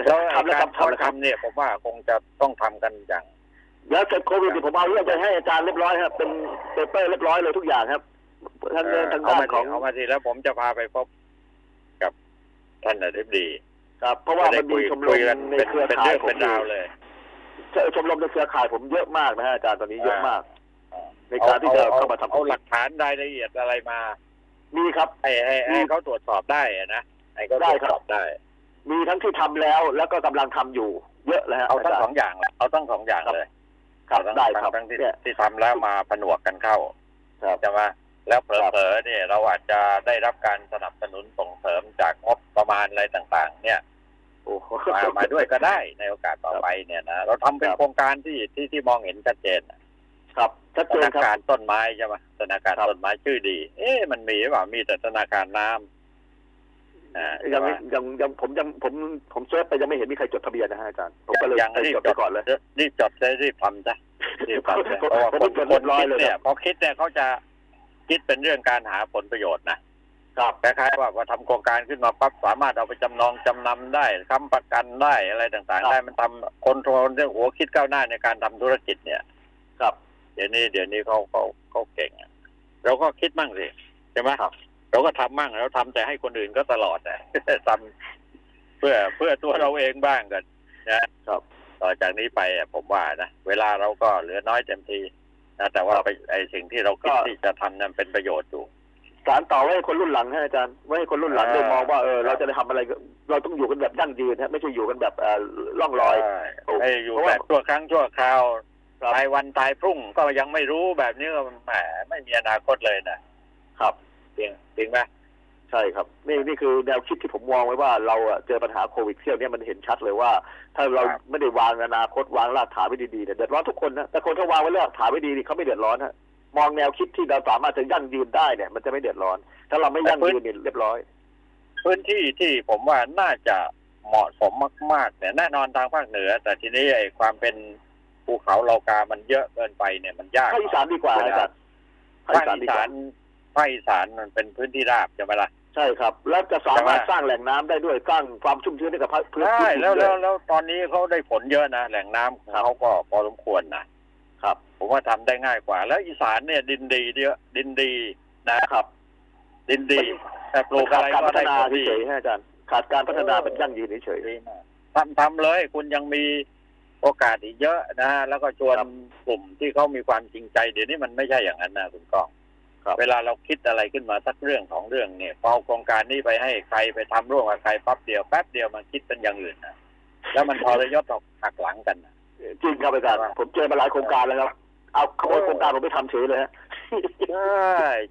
แล้วไอ้ทำแล้วการครับทำแล้วครับ ทำเนี่ยผมว่าคงจะต้องทำกันอย่าง แล้วเสร็จโควิดนี่ผมเอาเรื่องไปให้อาจารย์เรียบร้อยครับ เป็นเปเปอร์เรียบร้อยเลยทุกอย่างครับทั้งเอ่อทางเอาด้านมาขทีอง เอามาทีแล้วผมจะพาไปพบกับท่านอธิบดี ครับเพราะว่าจะได้มันมีชมรคุมยกันในเป็นเครือเป็นข่ายเรื่องผมเป็นราวเลยชมรมในเครือข่ายผมเยอะมากนะฮะอาจารย์ตอนนี้เยอะมาก ในเอาการที่จะเอาเข้ามาทำเอาหลักฐานรายละเอียดอะไรมามีครับให้ให้อืให้มเขาตรวจสอบได้อะนะให้เขาได้ตรวจครับสอบได้ มีทั้งที่ทำแล้วแล้วก็กำลังทำอยู่ เยอะเลยฮะเอาทั้งจรย์สองอย่างเลยเอาทั้งสองอย่างเลยครับเอาทั้งได้ทั้งครับทั้งที่เนี่ยที่ทำแล้วมาผนวกกันเข้าครับใช่ไหม แล้วเผลอๆเนี่ยเราอาจจะได้รับการสนับสนุนส่งเสริมจากงบประมาณอะไรต่างๆ เนี่ยโอ้โหมามาด้วยก็ได้ในโอกาสต่อไปเนี่ยนะเราทำเป็นครับโครงการที่ที่ที่มองเห็นชัดเจนน่ะครับชัดธเจนนาครับคารต้นไม้ใช่ไหมธนาคารครับต้นไม้ชื่อดี เอ๊ะมันมีหรือเปล่ามีแต่ธนาคารน้ำอ่ายัใช่งไหมไม่ยังยังผมยังผมผมเซิร์ชไปยังไม่เห็นมีใครจดทะเบียนนะฮะอาจารย์ผมก็เลยยังไปรีบจดจไปดก่อนเลยรีบจดเลยรีบทำจ้ะรีบทำจ้ะผมเพราะว่าผมคนจดคเรีนยบร้อยคิดเลยเนี่ยครับพอคิดเนี่ยเขาจะ คิดเป็นเรื่องการหาผลประโยชน์นะครับคล้ายๆว่าพอทำโครงการขึ้นมาปั๊บสามารถเอาไปจำนองจำนำได้ค้ำประกันได้อะไรต่างครับๆได้มันทำคนโทรเรื่องหัวคิดก้าวหน้าในการทำธุรกิจเนี่ย ครับ เดี๋ยวนี้เดี๋ยวนี้เขาเขาเขาเก่งอะเราก็คิดมั่งสิใช่ไหมครับ เราก็ทำมั่งเราทำแต่ให้คนอื่นก็ตลอดนะทำเพื่อเพื่อตัวเราเองบ้างกันนะครับ ต่อจากนี้ไปอะผมว่านะเวลาเราก็เหลือน้อยเต็มที นะแต่ว่าไปไอสิ่งที่เราคิดก็ที่จะทำนั้นเป็นประโยชน์อยู่ สารต่อไว้ให้คนรุ่นหลังให้อาจารย์ไว้ให้คนรุ่นหลังอ่าได้มองว่าเออเราจะได้ทำอะไรก็เราต้องอยู่กันแบบยั่งยืนฮะไม่ใช่อยู่กันแบบเอ่อล่องลอยใช่ไอ้อยู่เพราะแบว่าบชั่วครั้งชั่วคราวครับตายวันตายพรุ่งก็ยังไม่รู้แบบนี้ก็แหมไม่มีอนาคตเลยนะครับจริงจริงไหม ใช่ครับนี่นี่คือแนวคิดที่ผมมองไว้ว่าเราอะเจอปัญหาโควิดเที่ยวเนี้มันเห็นชัดเลยว่า ถ้าเราครับไม่ได้วางอนาคตวางรากฐานไว้ดีๆเนี่ยเดือดร้อนทุกคนนะแต่คนที่วางไว้รากฐานไว้ดีนี่เขาไม่เดือดร้อนฮะมองแนวคิดที่เราสามารถจะยั่งยืนได้เนี่ย มันจะไม่เดือดร้อน ถ้าเราไม่ยั่งยืนเนี่ยเรียบร้อย พื้นที่ที่ผมว่าน่าจะเหมาะสมมากๆเนี่ยแน่นอนทางภาคเหนือ แต่ทีนี้ไอ้ความเป็นภูเขาเรากามันเยอะเกินไปเนี่ยมันยากภาคอีสานดีกว่าอาจารย์ภาคภาคอีสานอีดีกสาว่านภาคอีสานมันเป็นพื้นที่ราบใช่ไหมล่ะ ใช่ครับ แล้วจะสามารถแต่ว่าสร้างแหล่งน้ำได้ด้วยสร้างความชุ่มชื้นให้กับพื้นใช่ที่แล้วด้แล้ววยแล้วตอนนี้เขาได้ผลเยอะนะแหล่งน้ำของเขาก็พอสมควรนะครับ ผมว่าทำได้ง่ายกว่า แล้วอีสานเนี่ยดินดีเยอะดินดีนะครับ ดินดีแต่ปลูกขาอะดไรการก็พัฒได้นาผลดีเฉยๆฮะอาจารย์ขาดการพัฒนาเป็นยั่งยืนเฉยดีมากทำทำเลย คุณยังมีโอกาสอีกเยอะนะฮะแล้วก็ชวนครับกลุ่มที่เขามีความจริงใจเดี๋ยวนี้มันไม่ใช่อย่างนั้นนะคุณก้องครับ เวลาเราคิดอะไรขึ้นมาสักเรื่องของเรื่องเนี่ยพอเอาโครงการนี้ไปให้ใครไปทำร่วมกับใครปั๊บเดียวแป๊บเดียวมันคิดเป็นอย่างอื่นนะแล้วมันทรยศออกหักหลังกันนะๆจริงครับอาจารย์ผมเจอมาหลายโครงการแล้วครับเอาขโมยโครงการผมไปทำเฉยเลยฮะใช่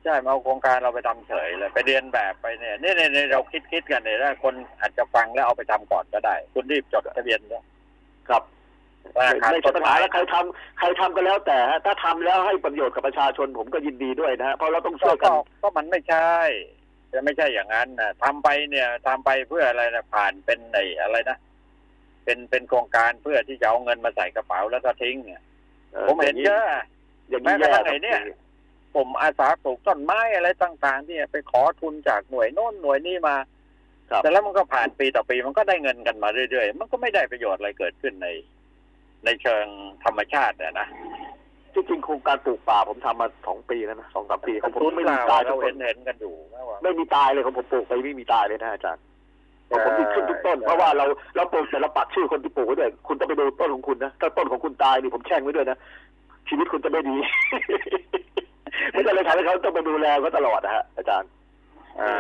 ใช่มาเอาโครงการเราไปทำเฉยเลยไปเรียนแบบไปเนี่ยนี่นี่นี่เราคิดคิดกันเนี่ยถ้าคนอาจจะฟังแล้วเอาไปทำก่อนก็ได้ คุณรีบจดทะเบียนเนี่ยครับธนาคาร ไม่ใช่ปัญหาแล้วใครทำใครทำก็แล้วแต่ฮะถ้าทำแล้วให้ประโยชน์กับประชาชนผมก็ยินดีด้วยนะฮะเพราะเราต้องช่ก็วยกัก็นก็มันไม่ใช่จะไม่ใช่อย่างนั้นนะทำไปเนี่ยทำไปเพื่ออะไรนะผ่านเป็นไอ้อะไรนะเป็นเป็นโครงการเพื่อที่จะเอาเงินมาใส่กระเป๋าแล้วก็ทิ้งเนี่ยผมเห็นเยอะอย่างแม้นี้กระแย่ทั่งไอ้เนี่ยผมอาสาปลูกต้นไม้อะไรต่างๆที่ไปขอทุนจากหน่วยโน้นหน่วยนี้มาครับแต่แล้วมันก็ผ่านปีต่อปีมันก็ได้เงินกันมาเรื่อยๆ มันก็ไม่ได้ประโยชน์อะไรเกิดขึ้นใน ในเชิงธรรมชาติเนี่ยนะที่จริงโครงการปลูกป่าผมทำมาสองปีแล้วนะสองสามปีของผมทุนไม่เปมีล่าตายเราทุกคเห็นนเห็นกันอยู่นะว่าไม่มีตายเลยของผมปลูกไปไม่มีตายเลยนะอาจารย์ของผมมีขึ้นทุกต้นใช่เพราะว่าเราเราปลูกแต่เราปักชื่อคนที่ปลูกไว้ด้วยคุณต้องไปดูต้นของคุณนะถ้าต้นของคุณตายนี่ผมแช่งไว้ด้วยนะชีวิตคุณจะไม่ดีไม่ได้เลยทำให้เขาต้องไปดูแลเขาตลอดนะฮะอาจารย์ อ่า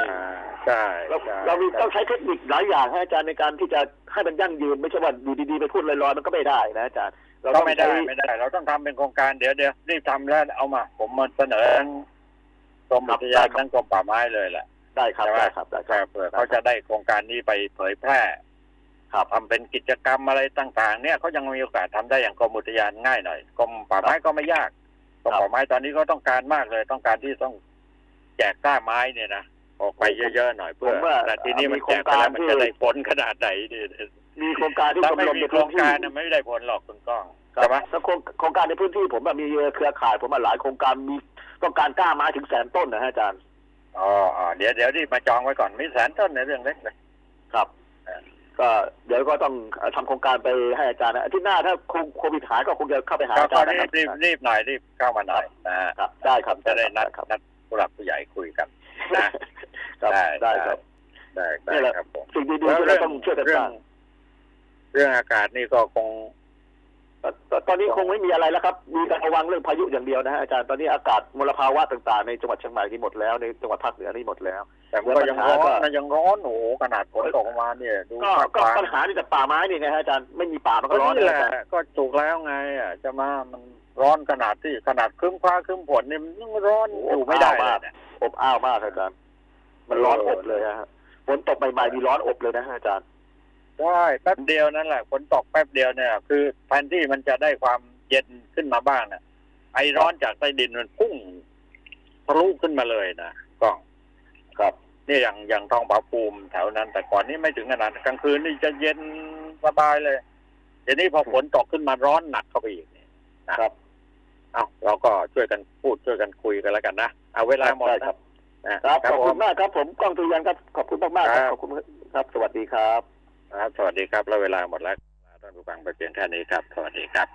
ใช่เราใช่เรามีต้องใช้เทคนิคหลายอย่างให้อาจารย์ในการที่จะให้มันยั่งยืนไม่ใช่ว่าอยู่ดีๆไปพูดลอยๆมันก็ไม่ได้นะอาจารย์เราก็ต้องไม่ได้ใช้ไม่ได้ เราต้องทำเป็นโครงการเดี๋ยวเดี๋ยวรีบทำแล้วเอามา ผมมาเสนอทั้งกรมอุทยานทั้งกรมป่าไม้เลยแหละได้ครับใช่ไหมได้ครับได้คครัรับบเผื่อเขาจะได้โครงการนี้ไปเผยแพร่ครับทำเป็นกิจกรรมอะไรต่าง ๆ เนี่ยเขายังมีโอกาสทำได้อย่างกรมอุทยานง่ายหน่อยกรมป่าไม้ก็ไม่ยากกรมป่าไม้ตอนนี้ก็ต้องการมากเลย ต้องการที่ต้องแจกกล้าไม้เนี่ยนะ ออกไปเยอะๆหน่อยเพื่อผมว่าแต่ทีนี้มันมีโครแจงกไปการแล้วมันที่จะได้ผลขนาดไหนเนี่ยมีโครงการที่ถ้าชมไม่รมมีในโครพื้นงที่การน่ะไม่ได้ผลหรอกคุณก้องครัใช่บไหมแล้วโครงโครงการในพื้นที่ผมอะมีเครือข่ายผมมาหลายโครงการมีต้องการกล้าไม้ถึงแสนต้นนะฮะอาจารย์อ๋ออ๋อเดี๋ยวเดี๋ยวรีบมาจองไว้ก่อนไม่แสนต้นในเรื่องเล็กเลยครับก็เดี๋ยวก็ต้องทำโครงการไปให้อาจารย์นะอาที่หน้าถ้าโควิดหายก็คงจะเข้าไปหาก็อาจาก็รย์นะรีครับบรีบรีบหน่อยรีบเข้ามาหน่อยนะฮะครับได้ครับจะได้นัดครับนัดผู้หลักผู้ใหญ่คุยกันนะ ครับได้ครับได้ได้นี่แหละครับผมสิ่งดีๆที่เราต้องช่วยกันเรื่สอร้างงเรื่องอากาศนี่ก็คงตตตอนนี้คงไม่มีอะไรแล้วครับ มีการระวังเรื่องพายุอย่างเดียวนะฮะอาจารย์ตอนนี้อากาศมลภาวะต่างๆในจังหวัดเชียงใหม่นี่หมดแล้วในจังหวัดภาคเหนือนี่หมดแล้ว แต่มันก็ยังร้อนนะยังร้อนโอ้โหขนาดฝนตกมาเนี่ยดูก็ภาคก็กลางปัญหานี่จากป่าไม้นี่ไงฮะอาจารย์ไม่มีป่ามันก็ก็ร้อนนี่นะแหละอาจารย์ก็ถูกแล้วไงอะจะมามันร้อนขนาดที่ขนาดครึ้มฟ้าครึ้มฝนเนี่ยมันยังร้อนอยู่ไม่ได้เลยเนี่ยอบอ้าวมากครับอาจารย์ มันร้อนอบเลยฮะฝนตกใหม่ๆมีร้อนอบเลยนะฮะอาจารย์ใช่แป๊บเดียวนั่นแหละฝนตกแป๊บเดียวเนี่ย คือแทนที่มันจะได้ความเย็นขึ้นมาบ้างเนี่ยไอร้อนจากใต้ดินมันพุ่งทะลุขึ้นมาเลยนะกล้องครับนี่อย่างอย่างทองผาภูมิแถวนั้น แต่ก่อนนี้ไม่ถึงขนาดกลางคืนนี่จะเย็นสบายเลยเดี๋ยวนี้พอฝนตกขึ้นมาร้อนหนักเข้าไปอีกเนี่ยนะครับ เอาเราก็ช่วยกันพูดช่วยกันคุยกันแล้วกันนะเอาเวลาหมดใช่นะครับนะ ครับขอบผคุมณมากครับผมกล้องตุยันครับขอบคุณมากๆคครัรับบขอบคุณครับ สวัสดีครับ ครับ สวัสดีครับแล้วเวลาหมดแล้วท่านผู้ฟังไปเพียงแค่นี้ครับ สวัสดีครับ